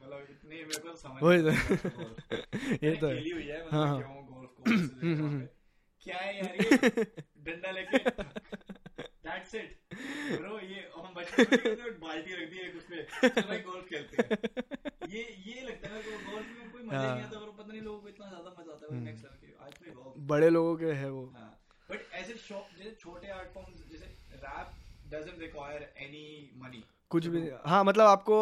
Speaker 2: मतलब इतने मेरे को समझ
Speaker 3: वही तो। ये तो
Speaker 2: खेली हुई है
Speaker 3: हाँ,
Speaker 2: मतलब
Speaker 3: हाँ।
Speaker 2: क्यों गोल्फ कोर्स क्या है यार ये डंडा लेके दैट्स इट ब्रो ये हम बचपन में तो बाल्टी रख दी एक उसमें चल भाई गोल्फ खेलते हैं ये ये लगता है को गोल्फ में कोई मज़ा नहीं। आता और पता नहीं लोगों को इतना ज़्यादा मज़ा आता है नेक्स्ट लेवल के आज में
Speaker 3: बड़े लोगों के है वो
Speaker 2: बट ऐसे शॉप जैसे छोटे आर्ट फॉर्म्स जैसे rap doesn't require any money
Speaker 3: कुछ भी हाँ मतलब आपको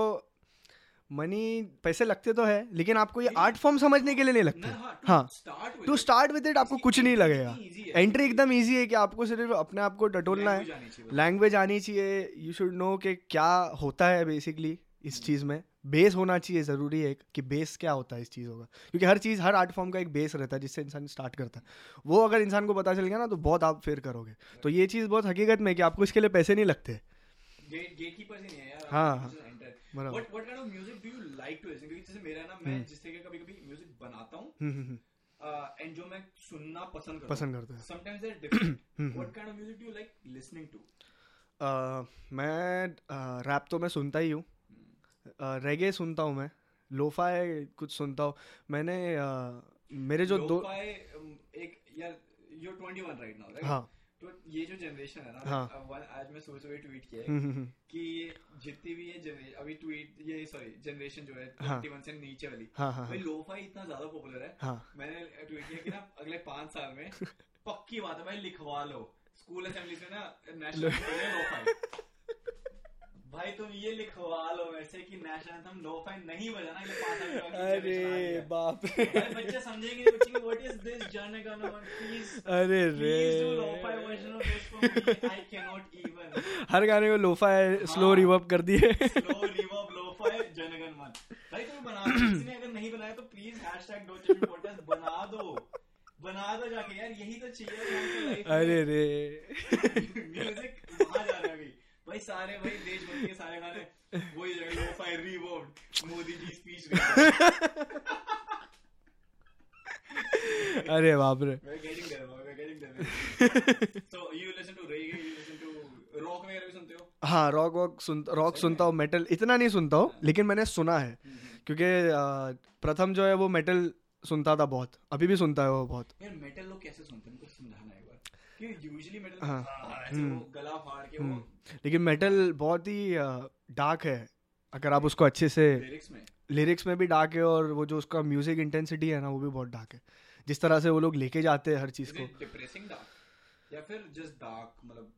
Speaker 3: मनी पैसे लगते तो है लेकिन आपको ये आर्ट फॉर्म समझने के लिए नहीं लगते। हाँ टू स्टार्ट विद इट आपको कुछ नहीं लगेगा। एंट्री एकदम इजी है कि आपको सिर्फ़ अपने आप को टटोलना है। लैंग्वेज आनी चाहिए। यू शुड नो कि क्या होता है बेसिकली इस चीज़ में। बेस होना चाहिए ज़रूरी है कि बेस क्या होता है इस चीज़ों का। क्योंकि हर चीज़ हर आर्ट फॉर्म का एक बेस रहता है जिससे इंसान स्टार्ट करता है। वो अगर इंसान को पता चल गया ना तो बहुत आप फेर करोगे। तो ये चीज़ बहुत हकीकत में कि आपको इसके लिए पैसे नहीं लगते।
Speaker 2: ही नहीं है। What what kind of music do you like to listen क्योंकि जैसे मेरा ना मैं जिस तरीके का कभी-कभी म्यूज़िक बनाता हूँ
Speaker 3: हम्म, हम्म, हम्म,
Speaker 2: एंड जो मैं सुनना पसंद करता
Speaker 3: पसंद करते हैं।
Speaker 2: Sometimes they different what kind of music do you like listening
Speaker 3: to मैं रैप तो मैं सुनता ही हूँ। रेगे सुनता हूँ मैं। लोफाई कुछ सुनता हूँ। मैंने मेरे जो दो
Speaker 2: एक यार you are 21 right now right
Speaker 3: हाँ।
Speaker 2: तो ये जो जनरेशन है ना
Speaker 3: हाँ।
Speaker 2: आज मैं सोच रही ट्वीट किया है
Speaker 3: हम्म, हम्म, हम्म,
Speaker 2: कि ये जितनी भी ये जनरेशन अभी ट्वीट ये सॉरी जनरेशन जो है
Speaker 3: हाँ।
Speaker 2: वन से नीचे वाली
Speaker 3: हाँ हाँ
Speaker 2: भाई
Speaker 3: हाँ
Speaker 2: लोफाई इतना ज़्यादा पॉपुलर है।
Speaker 3: हाँ।
Speaker 2: मैंने ट्वीट किया कि ना अगले पाँच साल में पक्की बात है भाई लिखवा लो। स्कूल असेंबली में ना नेशनल लोफाई भाई तुम ये लिखवा लो वैसे कि नेशनल तुम लोफाई नहीं बजाना पाँच अगली
Speaker 3: अरे। बाप
Speaker 2: बच्चे समझेंगे बच्चे व्हाट इज़ दिस जर्नल गाना प्लीज़
Speaker 3: अरे रे।
Speaker 2: Version of this I can not even
Speaker 3: हर गाने को लोफा स्लो। रिवर्ब कर दिए।
Speaker 2: स्लो रिवर्ब लोफाई जनगण मन भाई तुम बना किसी ने अगर नहीं बनाया तो प्लीज़ बना दो। बना दो जाके यार यही तो चाहिए।
Speaker 3: अरे रे।
Speaker 2: म्यूज़िक वहाँ जा रहा है अभी। भाई सारे भाई देशभक्ति के सारे गाने। वही lo fire Modi ji speech
Speaker 3: अरे बाप रे।
Speaker 2: boy, we're getting there so you listen to reggae you listen to rock वगैरह भी सुनते हो?
Speaker 3: हाँ रॉक वॉक सुन रॉक सुनता हूँ मेटल इतना नहीं सुनता हूँ लेकिन मैंने सुना है। क्योंकि प्रथम जो है वो मेटल सुनता था बहुत अभी भी सुनता है वो बहुत।
Speaker 2: यार मेटल लोग कैसे सुनते हैं? समझाना
Speaker 3: हाँ। लेकिन मेटल बहुत ही डार्क है। अगर आप उसको अच्छे से
Speaker 2: लिरिक्स में।
Speaker 3: लिरिक्स में भी डार्क है और वो जो उसका म्यूज़िक इंटेंसिटी है ना वो भी बहुत डार्क है। जिस तरह से वो लोग लेके जाते हैं हर चीज़ को।
Speaker 2: इट डिप्रेसिंग डार्क या फिर जस्ट डार्क मतलब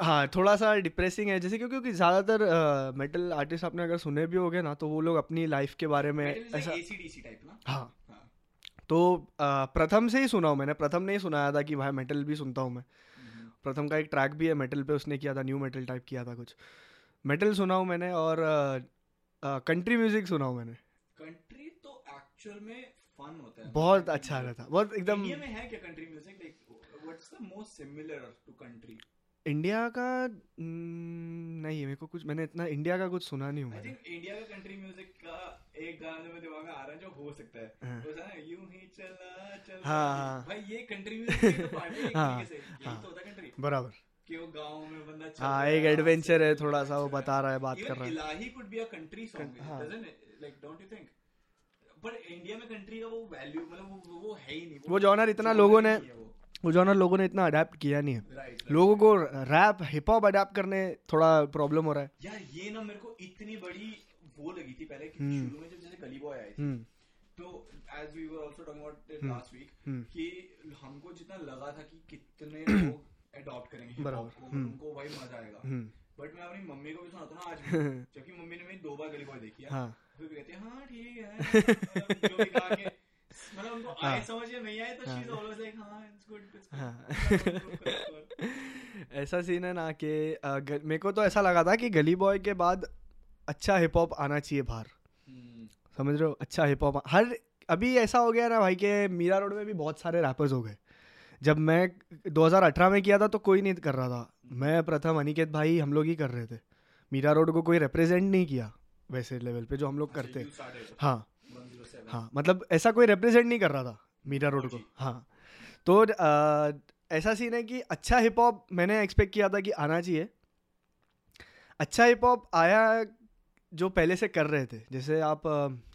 Speaker 3: हाँ थोड़ा सा डिप्रेसिंग है जैसे क्योंकि क्योंकि ज़्यादातर मेटल आर्टिस्ट आपने अगर सुने भी होगे ना तो वो लोग अपनी लाइफ के बारे में ऐसा हाँ
Speaker 2: हाँ।
Speaker 3: तो प्रथम से ही सुना हूँ मैंने प्रथम ने ही सुनाया था कि भाई मेटल भी सुनता हूँ मैं। प्रथम का एक ट्रैक भी है मेटल पे उसने किया था न्यू मेटल टाइप किया था कुछ। मेटल सुना हूँ मैंने और कंट्री म्यूज़िक सुना हूँ मैंने।
Speaker 2: कंट्री तो एक्चुअल में फन होता है।
Speaker 3: बहुत अच्छा रहता बहुत एकदम
Speaker 2: में है क्या country music like what's the most similar to country
Speaker 3: India का हम्म, नहीं मेरे को कुछ मैंने इतना इंडिया का कुछ सुना नहीं हूँ
Speaker 2: थिंक इंडिया का कंट्री म्यूज़िक का एक गाना मेरे दिमाग में आ रहा है जो हो सकता है।
Speaker 3: हाँ।
Speaker 2: ना यूँ ही चला चला
Speaker 3: हाँ, हाँ।
Speaker 2: भाई ये कंट्री म्यूज़िक तो है से यही
Speaker 3: हाँ।
Speaker 2: तो होता कंट्री
Speaker 3: बराबर।
Speaker 2: कि वो गाँव में बंदा
Speaker 3: हाँ एक एडवेंचर है थोड़ा सा वो बता रहा है बात कर रहा है।
Speaker 2: इलाही could be a country song
Speaker 3: हाँ।
Speaker 2: doesn't it? Like don't you India में कंट्री का वो वैल्यू मतलब वो वो है ही नहीं
Speaker 3: वो जॉनर इतना लोगों ने
Speaker 2: वो
Speaker 3: जॉनर लोगों ने इतना अडेप्ट किया नहीं है।
Speaker 2: राइट
Speaker 3: लोगों को रैप हिप हॉप अडेप्ट करने थोड़ा प्रॉब्लम हो रहा है।
Speaker 2: यार ये ना मेरे को इतनी बड़ी वो लगी थी पहले कि
Speaker 3: हम्म।
Speaker 2: शुरू में जब जैसे गली बॉय आए थे
Speaker 3: हम्म।
Speaker 2: तो as we were also talking about it last week
Speaker 3: hmm.
Speaker 2: कि हमको जितना लगा था कि कितने लोग अडॉप्ट करेंगे हिप हॉप को
Speaker 3: हम्म।
Speaker 2: उनको भाई मज़ा आएगा।
Speaker 3: हम्म।
Speaker 2: बट मैं अपनी मम्मी को भी सुनाता हूँ ना आज जबकि मम्मी ने मेरी दो बार गली बॉय देखी है।
Speaker 3: हाँ।
Speaker 2: फिर भी कहती है हाँ ठीक है। मतलब उनको
Speaker 3: हाँ।
Speaker 2: समझ में नहीं आए तो शी इज़ ऑलवेज लाइक हाँ इट्स गुड
Speaker 3: हाँ। ऐसा सीन है ना कि मेरे को तो ऐसा लगा था कि गली बॉय के बाद अच्छा हिप हॉप आना चाहिए बाहर।
Speaker 2: हम्म,
Speaker 3: समझ रहे हो? अच्छा हिप हॉप हर अभी ऐसा हो गया ना भाई के मीरा रोड में भी बहुत सारे रैपर्स हो गए। जब मैं 2018 में किया था तो कोई नहीं कर रहा था। मैं प्रथम अनिकेत भाई हम लोग ही कर रहे थे। मीरा रोड को कोई रिप्रेजेंट नहीं किया वैसे लेवल पे जो हम लोग करते। हाँ।
Speaker 2: 107.
Speaker 3: हाँ मतलब ऐसा कोई रिप्रेजेंट नहीं कर रहा था मीरा रोड को। हाँ तो ऐसा सीन है कि अच्छा हिप हॉप मैंने एक्सपेक्ट किया था कि आना चाहिए। अच्छा हिप हॉप आया जो पहले से कर रहे थे जैसे आप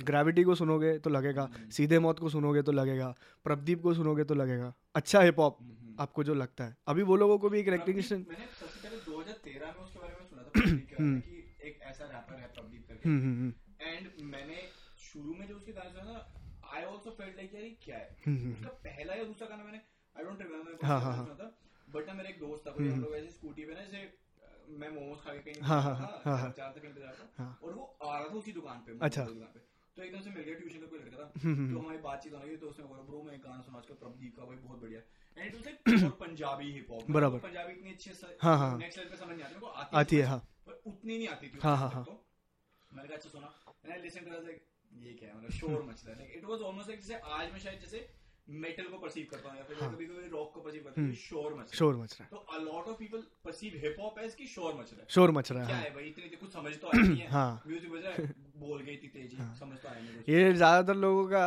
Speaker 3: ग्रेविटी को सुनोगे तो लगेगा
Speaker 2: हम्म।
Speaker 3: सीधे मौत को सुनोगे तो लगेगा प्रदीप को सुनोगे तो लगेगा। अच्छा हिप हॉप
Speaker 2: हम्म, हम्म।
Speaker 3: आपको जो लगता है। अभी वो लोगों को भी एक रिकग्निशन
Speaker 2: मैंने सबसे पहले 2013 में उसके बारे में सुना था प्रदीप के बारे में कि एक ऐसा रैपर है प्रदीप करके।
Speaker 3: हम्म हम्म
Speaker 2: एंड मैंने शुरू में जो उसके गाने सुना आई आल्सो फेल्ट लाइक यार क्या है
Speaker 3: हम्म, हम्म,
Speaker 2: उसका पहला या दूसरा गाना मैंने आई डोंट
Speaker 3: हाँ, हाँ, हाँ।
Speaker 2: सुना था बट ना मेरा एक दोस्त था कोई हम लोग ऐसे स्कूटी पे ना जैसे मैं मोमोज खा के कहीं
Speaker 3: हाँ, हाँ, हाँ।
Speaker 2: चार से कहीं पे जा था
Speaker 3: हाँ।
Speaker 2: और वो आ रहा था उसी दुकान पे
Speaker 3: अच्छा।
Speaker 2: दुकान पे तो एकदम से मिल गया ट्यूशन का कोई लड़का था
Speaker 3: हम्म, हम्म,
Speaker 2: तो हमारी बातचीत होने लगी तो उसने बोला ब्रो मैं एक गाना सुना आजकल प्रदीप का भाई बहुत बढ़िया and it was like Punjabi hip hop
Speaker 3: बराबर।
Speaker 2: पंजाबी इतनी अच्छी
Speaker 3: हाँ, हाँ।
Speaker 2: नेक्स्ट लेवल पे समझ नहीं आती मेरे को आती
Speaker 3: है हाँ
Speaker 2: पर उतनी नहीं आती थी
Speaker 3: हाँ, हाँ,
Speaker 2: मैंने कहा अच्छा सुना and I listen to like ये क्या है? मतलब शोर मच रहा है। इट वाज ऑलमोस्ट लाइक जैसे आज मैं शायद जैसे मेटल को परसीव करता हूँ या फिर
Speaker 3: हाँ।
Speaker 2: कभी कभी रॉक को परसीव करता हूँ शोर मच रहा है।
Speaker 3: शोर मच रहा है।
Speaker 2: तो a lot of people perceive hip hop as कि शोर मच रहा है।
Speaker 3: शोर मच रहा है हाँ।
Speaker 2: है। भाई इतनी कुछ समझ तो आई नहीं है।
Speaker 3: हाँ।
Speaker 2: म्यूज़िक बज रहा है बोल गई इतनी तेज़ी समझ तो नहीं
Speaker 3: ये ज़्यादातर लोगों का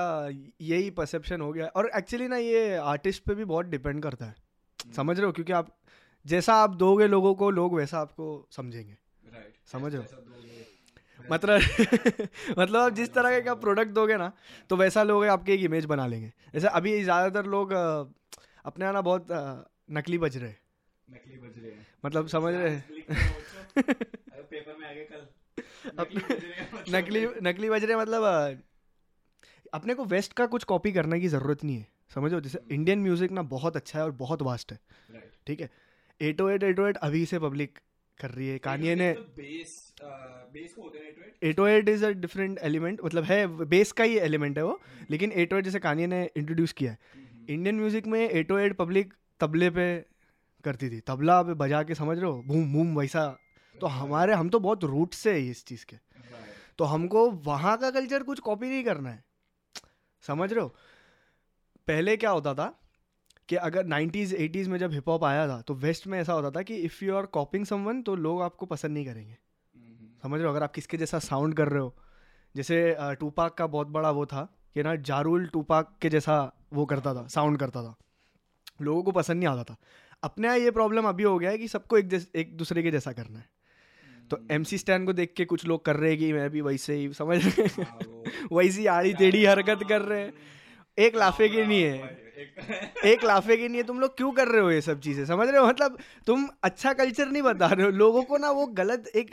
Speaker 3: यही परसेप्शन हो गया और एक्चुअली ना ये आर्टिस्ट पे भी बहुत डिपेंड करता है। समझ रहे हो? क्योंकि आप जैसा आप दोगे लोगों को लोग वैसा आपको समझेंगे। समझ रहे हो? मतलब मतलब आप जिस तरह का प्रोडक्ट दोगे ना तो वैसा लोग आपकी एक इमेज बना लेंगे। जैसे अभी ज़्यादातर लोग अपने यहाँ ना बहुत नकली बज रहे हैं।
Speaker 2: नकली बज रहे हैं।
Speaker 3: मतलब समझ रहे हैं?
Speaker 2: पेपर में आ गए कल। नकली बच्चों।
Speaker 3: नकली नकली बज रहे हैं मतलब अपने को वेस्ट का कुछ कॉपी करने की ज़रूरत नहीं है। समझो जैसे इंडियन म्यूज़िक ना बहुत अच्छा है और बहुत वास्ट है। ठीक है? एटो एट एटो एट अभी से पब्लिक कर रही है। कानिए ने एटो एट इज़ अ डिफरेंट एलिमेंट मतलब है बेस का ही एलिमेंट है वो लेकिन एटो एट जैसे कानिए ने इंट्रोड्यूस किया है। इंडियन म्यूज़िक में एटो एट पब्लिक तबले पे करती थी तबला पे बजा के समझ रहे हो बूम बूम वैसा। तो हमारे हम तो बहुत रूट से है इस चीज़ के। तो हमको वहाँ का कल्चर कुछ कॉपी नहीं करना है। समझ रहे हो? पहले क्या होता था कि अगर 90s 80s में जब हिप हॉप आया था तो वेस्ट में ऐसा होता था कि if you are copying someone तो लोग आपको पसंद नहीं करेंगे।
Speaker 2: हम्म,
Speaker 3: समझ रहे हो? अगर आप किसके जैसा साउंड कर रहे हो। जैसे टूपाक का बहुत बड़ा वो था कि ना जारूल टूपाक के जैसा वो करता था साउंड करता था। लोगों को पसंद नहीं आता था। अपने यहाँ ये प्रॉब्लम अभी हो गया है कि सबको एक एक दूसरे के जैसा करना है। तो एम सी स्टैंड को देख के कुछ लोग कर रहे हैं कि मैं भी वैसे ही समझ रहे हैं?
Speaker 2: हाँ,
Speaker 3: वैसी आड़ी टेढ़ी हरकत कर रहे हैं। एक लाफे की नहीं है।
Speaker 2: एक
Speaker 3: लाफे की नहीं है तुम लोग क्यों कर रहे हो ये सब चीज़ें? समझ रहे हो? मतलब तुम अच्छा कल्चर नहीं बता रहे हो। लोगों को ना वो गलत एक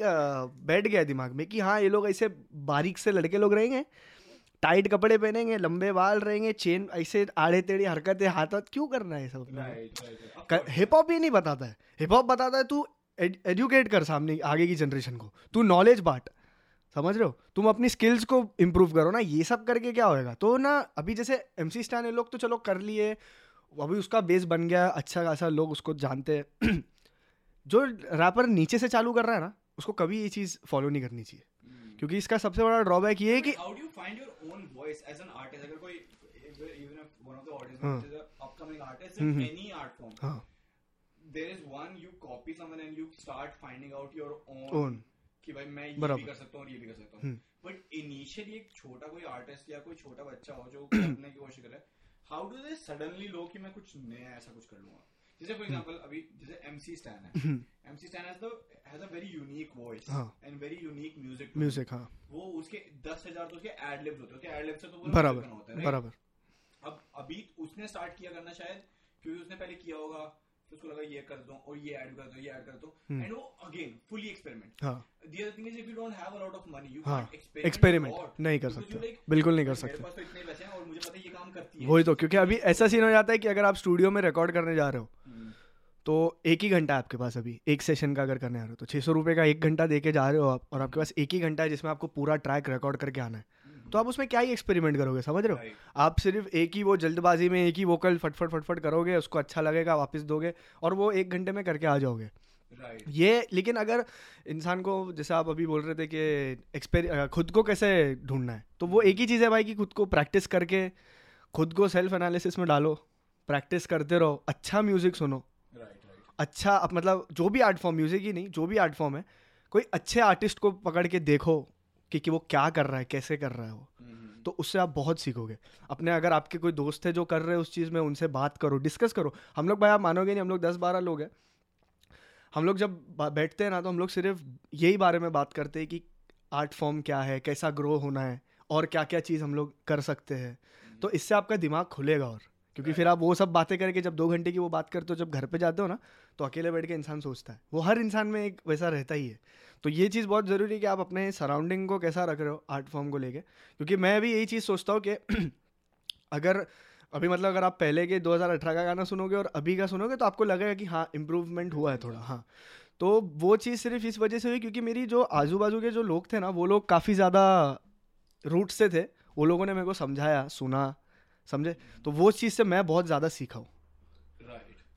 Speaker 3: बैठ गया दिमाग में कि हाँ ये लोग ऐसे बारीक से लड़के लोग रहेंगे टाइट कपड़े पहनेंगे लंबे बाल रहेंगे चेन ऐसे आड़े टेढ़ी हरकतें हाथ हाथ क्यों करना है सब. हिप हॉप ही नहीं बताता है। हिप हॉप बताता है तू एजुकेट कर सामने आगे की जनरेशन को। तू नॉलेज बांट। समझ रहे हो? तुम अपनी स्किल्स को इम्प्रूव करो ना ये सब करके क्या होएगा? तो ना अभी जैसे एम सी स्टैन लोग तो चलो कर लिए अभी उसका बेस बन गया अच्छा खासा लोग उसको जानते हैं। जो रैपर नीचे से चालू कर रहा है ना उसको कभी ये चीज़ फॉलो नहीं करनी चाहिए।
Speaker 2: हम्म।
Speaker 3: क्योंकि इसका सबसे बड़ा ड्रॉबैक ये है कि
Speaker 2: own there is one you copy someone and you start finding out your own.
Speaker 3: Own
Speaker 2: कि भाई मैं ये भी कर सकता हूँ ये भी कर सकता हूँ।
Speaker 3: हम्म।
Speaker 2: बट इनिशियली एक छोटा कोई आर्टिस्ट या कोई छोटा बच्चा हो जो करने की कोशिश कर रहा है हाउ डू दे सडनली लो कि मैं कुछ नया ऐसा कुछ कर लूँगा? जैसे फॉर एग्जांपल अभी जैसे एमसी स्टैन है। MC Stan has has a very unique
Speaker 3: voice.
Speaker 2: And very unique music
Speaker 3: music हाँ।
Speaker 2: वो उसके दस हज़ार तो उसके एड लिप्स होते हैं। एड लिप्स से तो वो
Speaker 3: बराबर
Speaker 2: होता है
Speaker 3: बराबर।
Speaker 2: अब अभी उसने स्टार्ट किया करना शायद क्योंकि उसने पहले किया होगा। फिर उसको लगा ये कर दो और ये ऐड कर दो ये ऐड कर दो।
Speaker 3: हम्म।
Speaker 2: एंड वो अगेन फुली एक्सपेरिमेंट
Speaker 3: हाँ।
Speaker 2: The other thing is if you don't have a lot of money you
Speaker 3: हाँ।
Speaker 2: can't
Speaker 3: एक्सपेरिमेंट नहीं कर सकते। बिल्कुल नहीं कर सकते।
Speaker 2: मेरे पास तो इतने पैसे हैं और मुझे पता है ये काम करती है।
Speaker 3: वही तो क्योंकि अभी ऐसा सीन हो जाता है कि अगर आप स्टूडियो में रिकॉर्ड करने जा रहे हो
Speaker 2: हम्म,
Speaker 3: तो एक ही घंटा आपके पास अभी एक सेशन का अगर करने आ रहे हो तो छः सौ रुपये का एक घंटा दे के जा रहे हो आप और आपके पास एक ही घंटा है जिसमें आपको पूरा ट्रैक रिकॉर्ड करके आना है। तो आप उसमें क्या ही एक्सपेरिमेंट करोगे समझ रहे हो आप सिर्फ़ एक ही वो जल्दबाजी में एक ही वोकल फटफट फटफट करोगे उसको अच्छा लगेगा वापस दोगे और वो एक घंटे में करके आ जाओगे
Speaker 2: right.
Speaker 3: ये लेकिन अगर इंसान को जैसे आप अभी बोल रहे थे कि एक्सपेरि खुद को कैसे ढूंढना है तो वो एक ही चीज़ है भाई कि खुद को प्रैक्टिस करके खुद को सेल्फ एनालिसिस में डालो प्रैक्टिस करते रहो अच्छा म्यूज़िक सुनो
Speaker 2: right, right.
Speaker 3: अच्छा मतलब जो भी आर्ट फॉर्म म्यूज़िक ही नहीं जो भी आर्ट फॉर्म है कोई अच्छे आर्टिस्ट को पकड़ के देखो कि, कि वो क्या कर रहा है कैसे कर रहा है वो।
Speaker 2: हम्म,
Speaker 3: तो उससे आप बहुत सीखोगे। अपने अगर आपके कोई दोस्त है जो कर रहे हैं उस चीज़ में उनसे बात करो डिस्कस करो। हम लोग भाई आप मानोगे नहीं हम लोग दस बारह लोग हैं। हम लोग जब बैठते हैं ना तो हम लोग सिर्फ़ यही बारे में बात करते हैं कि आर्ट फॉर्म क्या है कैसा ग्रो होना है और क्या क्या चीज़ हम लोग कर सकते हैं। तो इससे आपका दिमाग खुलेगा और। क्योंकि फिर आप वो सब बातें करके जब दो घंटे की वो बात करते हो, जब घर पे जाते हो ना तो अकेले बैठ के इंसान सोचता है। वो हर इंसान में एक वैसा रहता ही है। तो ये चीज़ बहुत ज़रूरी है कि आप अपने सराउंडिंग को कैसा रख रहे हो आर्ट फॉर्म को लेके। क्योंकि मैं भी यही चीज़ सोचता हूँ कि अगर, अभी मतलब अगर आप पहले के 2018 का गाना सुनोगे और अभी का सुनोगे तो आपको लगेगा कि हाँ इम्प्रूवमेंट हुआ है थोड़ा हाँ। तो वो चीज़ सिर्फ़ इस वजह से हुई क्योंकि मेरी जो आजू बाजू के जो लोग थे ना, वो लोग काफ़ी ज़्यादा रूट से थे। वो लोगों ने मेरे को समझाया, सुना समझे? तो वो चीज़ से मैं बहुत ज़्यादा सीखा हूँ।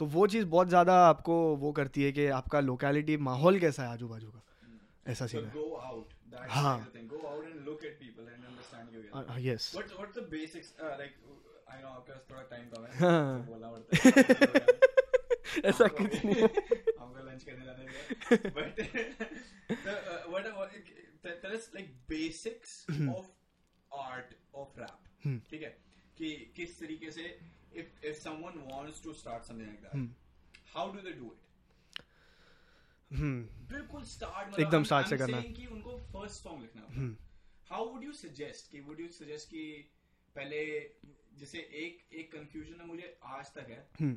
Speaker 3: तो वो चीज़ बहुत ज़्यादा आपको वो करती है कि आपका लोकेलिटी माहौल कैसा है आजू बाजू का ऐसा सीन है। हाँ।
Speaker 2: uh, uh, हाँ।
Speaker 3: ऐसा
Speaker 2: कि किस तरीके से someone wants to start something like that,
Speaker 3: hmm.
Speaker 2: how do they do it?
Speaker 3: हम्म
Speaker 2: बिल्कुल स्टार्ट
Speaker 3: एकदम start से करना।
Speaker 2: कि उनको फ़र्स्ट सॉन्ग लिखना हाउ वुड यू सजेस्ट कि वुड यू सजेस्ट कि पहले जैसे एक एक कंफ्यूजन है मुझे आज तक है।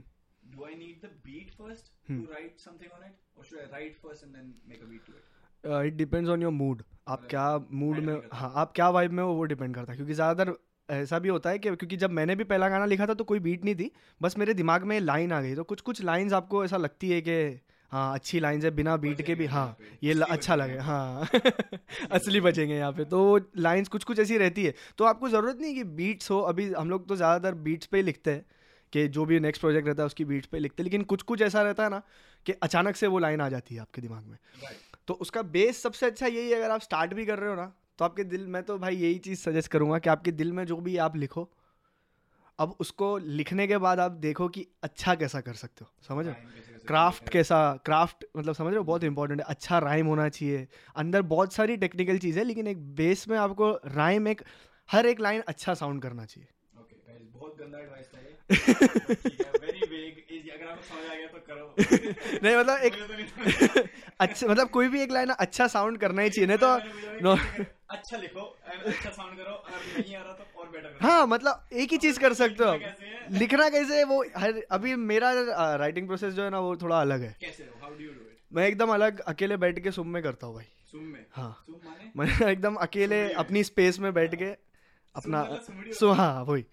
Speaker 2: Do I need the beat
Speaker 3: first.
Speaker 2: To write something on it और should I write first and then make a beat to it
Speaker 3: it depends on your mood आप
Speaker 2: मतलब
Speaker 3: क्या मूड में हाँ आप क्या वाइब में हो वो डिपेंड करता है क्योंकि ज़्यादातर ऐसा भी होता है कि क्योंकि जब मैंने भी पहला गाना लिखा था तो कोई बीट नहीं थी। बस मेरे दिमाग में लाइन आ गई। तो कुछ कुछ लाइंस आपको ऐसा लगती है कि हाँ अच्छी लाइंस है बिना बीट के भी। हाँ ये ल- अच्छा लगे। हाँ असली बचेंगे यहाँ पे। तो लाइंस कुछ कुछ ऐसी रहती है। तो आपको ज़रूरत नहीं कि बीट्स हो। अभी हम लोग तो ज़्यादातर बीट्स पे ही लिखते हैं कि जो भी नेक्स्ट प्रोजेक्ट रहता है उसकी बीट्स पे लिखते हैं। लेकिन कुछ कुछ ऐसा रहता है ना कि अचानक से वो लाइन आ जाती है आपके दिमाग में। तो उसका बेस सबसे अच्छा यही है अगर आप स्टार्ट भी कर रहे हो ना तो आपके दिल में तो भाई यही चीज़ सजेस्ट करूँगा कि आपके दिल में जो भी आप लिखो अब उसको लिखने के बाद आप देखो कि अच्छा कैसा कर सकते हो समझ रहे क्राफ्ट कैसा क्राफ्ट मतलब समझ रहे हो? बहुत इंपॉर्टेंट है अच्छा राइम होना चाहिए। अंदर बहुत सारी टेक्निकल चीज़ है लेकिन एक बेस में आपको राइम एक हर एक लाइन अच्छा साउंड करना चाहिए।
Speaker 2: तो
Speaker 3: नहीं मतलब एक अच्छा मतलब कोई भी एक लाइन अच्छा साउंड करना ही चाहिए नहीं तो
Speaker 2: है, अच्छा लिखो अच्छा साउंड करो अगर नहीं आ रहा तो और बेटर करो।
Speaker 3: हाँ मतलब एक ही चीज़ कर सकते हो
Speaker 2: लिखना कैसे है?
Speaker 3: लिखना कैसे है वो हर अभी मेरा राइटिंग प्रोसेस जो है ना वो थोड़ा अलग है।
Speaker 2: कैसे हो? How do you do it
Speaker 3: मैं एकदम अलग अकेले बैठ के सुम में करता हूँ भाई।
Speaker 2: सुम में?
Speaker 3: हाँ। मैं एकदम अकेले अपनी स्पेस में बैठ के अपना
Speaker 2: मतलब
Speaker 3: सो हाँ वही।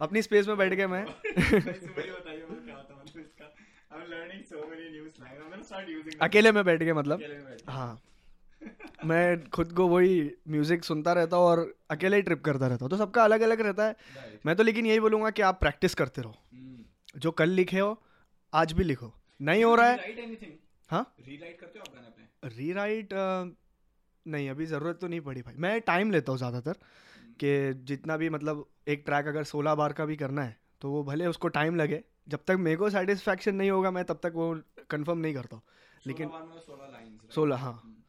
Speaker 3: अपनी स्पेस में बैठ के मैं अकेले में बैठ के मतलब। हाँ। मैं खुद को वही म्यूज़िक सुनता रहता हूँ और अकेले ही ट्रिप करता रहता हूँ। तो सबका अलग अलग रहता है। मैं तो लेकिन यही बोलूँगा कि आप प्रैक्टिस करते रहो।
Speaker 2: Hmm.
Speaker 3: जो कल लिखे हो आज भी लिखो। नहीं हो रहा है? हाँ?
Speaker 2: Rewrite करते हो आप गाने अपने?
Speaker 3: रीराइट नहीं अभी ज़रूरत तो नहीं पड़ी भाई। मैं टाइम लेता हूँ ज़्यादातर कि जितना भी मतलब एक ट्रैक अगर सोलह बार का भी करना है तो वो भले उसको टाइम लगे जब तक मेरे को सेटिस्फैक्शन नहीं होगा मैं तब तक वो कंफर्म नहीं करता हूँ। लेकिन
Speaker 2: 16 बार में 16 lines, right?
Speaker 3: सोलह हाँ।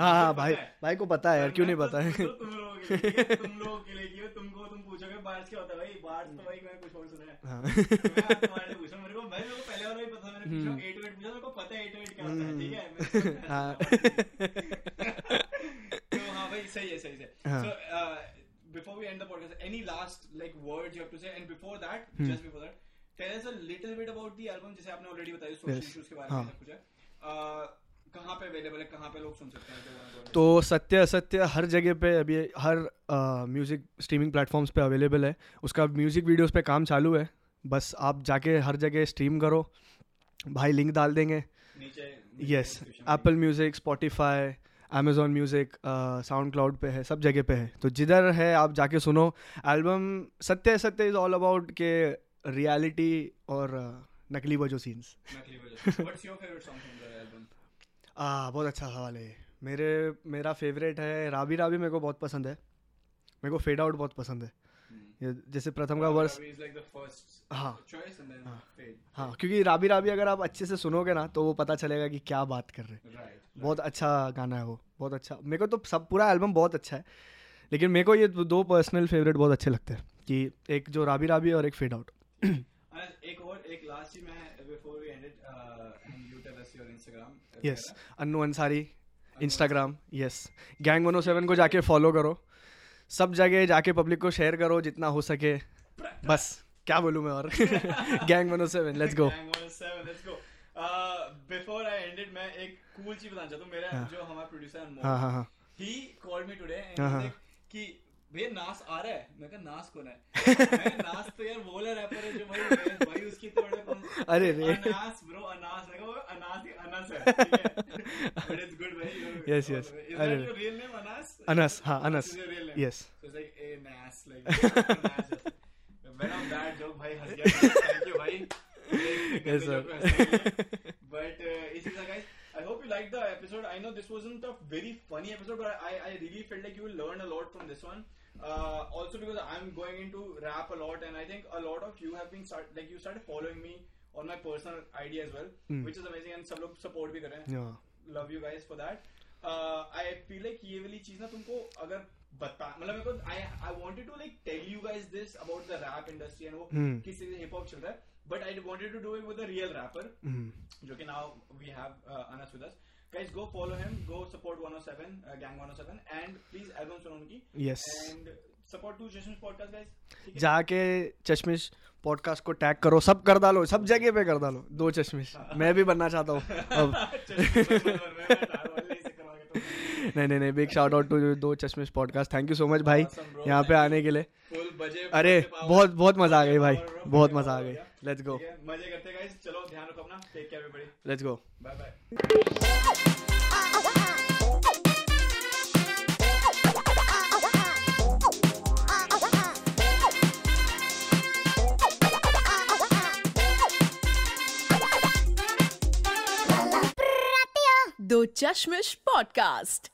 Speaker 3: हाँ हाँ भाई भाई को पता है यार क्यों नहीं पता है?
Speaker 2: तो तुम लोगों के लिए किया, तुम लोगों के लिए किया, तुमको तुम पूछोगे बार्स क्या होता है भाई? बार्स तो भाई मैं कुछ और सुना है।
Speaker 3: हाँ।
Speaker 2: तुम्हारे से मेरे को भाई मेरे को पहले वाला भी पता मैंने
Speaker 3: हम्म।
Speaker 2: पूछा 8 8 पूछा मेरे को पता है 8 8 क्या होता है ठीक है? मैं-
Speaker 3: हाँ।
Speaker 2: तो हाँ भाई सही है सही है।
Speaker 3: हाँ.
Speaker 2: uh, before we end the podcast any last like words you have to say? And before that
Speaker 3: Hmm.
Speaker 2: just before that tell us a little bit about the album जैसे आपने already बताया social
Speaker 3: Yes.
Speaker 2: issues के बारे में
Speaker 3: हाँ.
Speaker 2: सब कुछ है। कहाँ पे अवेलेबल है? कहाँ पे लोग सुन सकते हैं
Speaker 3: तो सत्य असत्य हर जगह पे अभी हर म्यूज़िक स्ट्रीमिंग प्लेटफॉर्म्स पे अवेलेबल है। उसका म्यूज़िक वीडियोस पे काम चालू है। बस आप जाके हर जगह स्ट्रीम करो। भाई लिंक डाल देंगे। Yes Apple Music Spotify Amazon Music SoundCloud पे है सब जगह पे है। तो जिधर है आप जाके सुनो। Album Satya Satya is all about के रियलिटी और uh, नकली बजो सीन्स
Speaker 2: नकली वजह what's your favorite song from the album?
Speaker 3: आ बहुत अच्छा सवाल है। मेरे मेरा फेवरेट है राबी राबी मेरे को बहुत पसंद है। मेरे को फेड आउट बहुत पसंद है।
Speaker 2: Hmm.
Speaker 3: जैसे प्रथम का
Speaker 2: first
Speaker 3: हाँ। हाँ. हाँ क्योंकि राबी राबी अगर आप अच्छे से सुनोगे ना तो वो पता चलेगा कि क्या बात कर रहे हैं।
Speaker 2: Right
Speaker 3: बहुत अच्छा गाना है वो। बहुत अच्छा। मेरे को तो सब पूरा एल्बम बहुत अच्छा है। लेकिन मेरे को ये दो पर्सनल फेवरेट बहुत अच्छे लगते हैं कि एक जो राबी राबी और एक फेड आउट
Speaker 2: एक और एक लास्ट ही मैं before we end it uh, and you tell us your Instagram.
Speaker 3: Yes Annu Ansari Instagram yes gang one seven को जाके फॉलो करो। सब जगह जाके पब्लिक को शेयर करो जितना हो सके। बस क्या बोलूँ मैं और? Gang one seven let's
Speaker 2: go 107, let's go. Uh, before I मैं एक cool चीज़ बताना चाहता हूँ। मेरा
Speaker 3: हाँ.
Speaker 2: जो हमारा प्रोड्यूसर है अनमोल
Speaker 3: हाँ हाँ। हाँ
Speaker 2: and
Speaker 3: हाँ,
Speaker 2: he's
Speaker 3: हाँ.
Speaker 2: like कि भैया नास आ रहा है? मैं कहा नास कौन है? मैं नास तो यार वो
Speaker 3: अरे रे।
Speaker 2: अनास ब्रो अनास मैं कहा वो अनास ही अनस है ठीक है but it's good भाई you-
Speaker 3: Yes, yes.
Speaker 2: is
Speaker 3: अरे
Speaker 2: that
Speaker 3: रे।
Speaker 2: your real name Anas
Speaker 3: Anas हाँ Anas
Speaker 2: is your real name
Speaker 3: yes
Speaker 2: So it's like a nas, like Nas. when I'm that joke, भाई हंस गया. Thank you, भाई.
Speaker 3: Yes, sir.
Speaker 2: but uh, इसी तरह guys, I hope you liked the episode. I know this wasn't a very funny episode, but I, I really felt like you will learn a lot from this one. Uh, also because I'm going into rap a lot, and I think a lot of you have been start like you started following me on my personal ID as well,
Speaker 3: Hmm.
Speaker 2: which is amazing, and सब लोग support भी कर रहे हैं. Love you guys for that I feel like ये वाली चीज़ ना तुमको अगर बता मतलब मेरे को I I wanted to like tell you guys this about the rap industry and वो
Speaker 3: Hmm.
Speaker 2: किस तरह से हिप हॉप चल रहा है but I wanted to do it with a real rapper जो कि now we have Anas with us guys go follow him go support 107 gang 107 and please album सुनो उनकी
Speaker 3: यस जाके चश्मिश पॉडकास्ट को टैग करो सब कर डालो सब जगह पे कर डालो दो चश्मिश मैं भी बनना चाहता हूँ अब। नहीं नहीं नहीं big shout out to Do Chashmish podcast thank you so much भाई यहाँ पे आने के लिए। अरे बहुत बहुत मज़ा आ गई भाई बहुत मज़ा आ गई। लेट्स गो
Speaker 2: मज़े करते गाइस चलो ध्यान रखो अपना. Take care everybody
Speaker 3: let's go
Speaker 2: bye bye
Speaker 1: Do Chashmish podcast.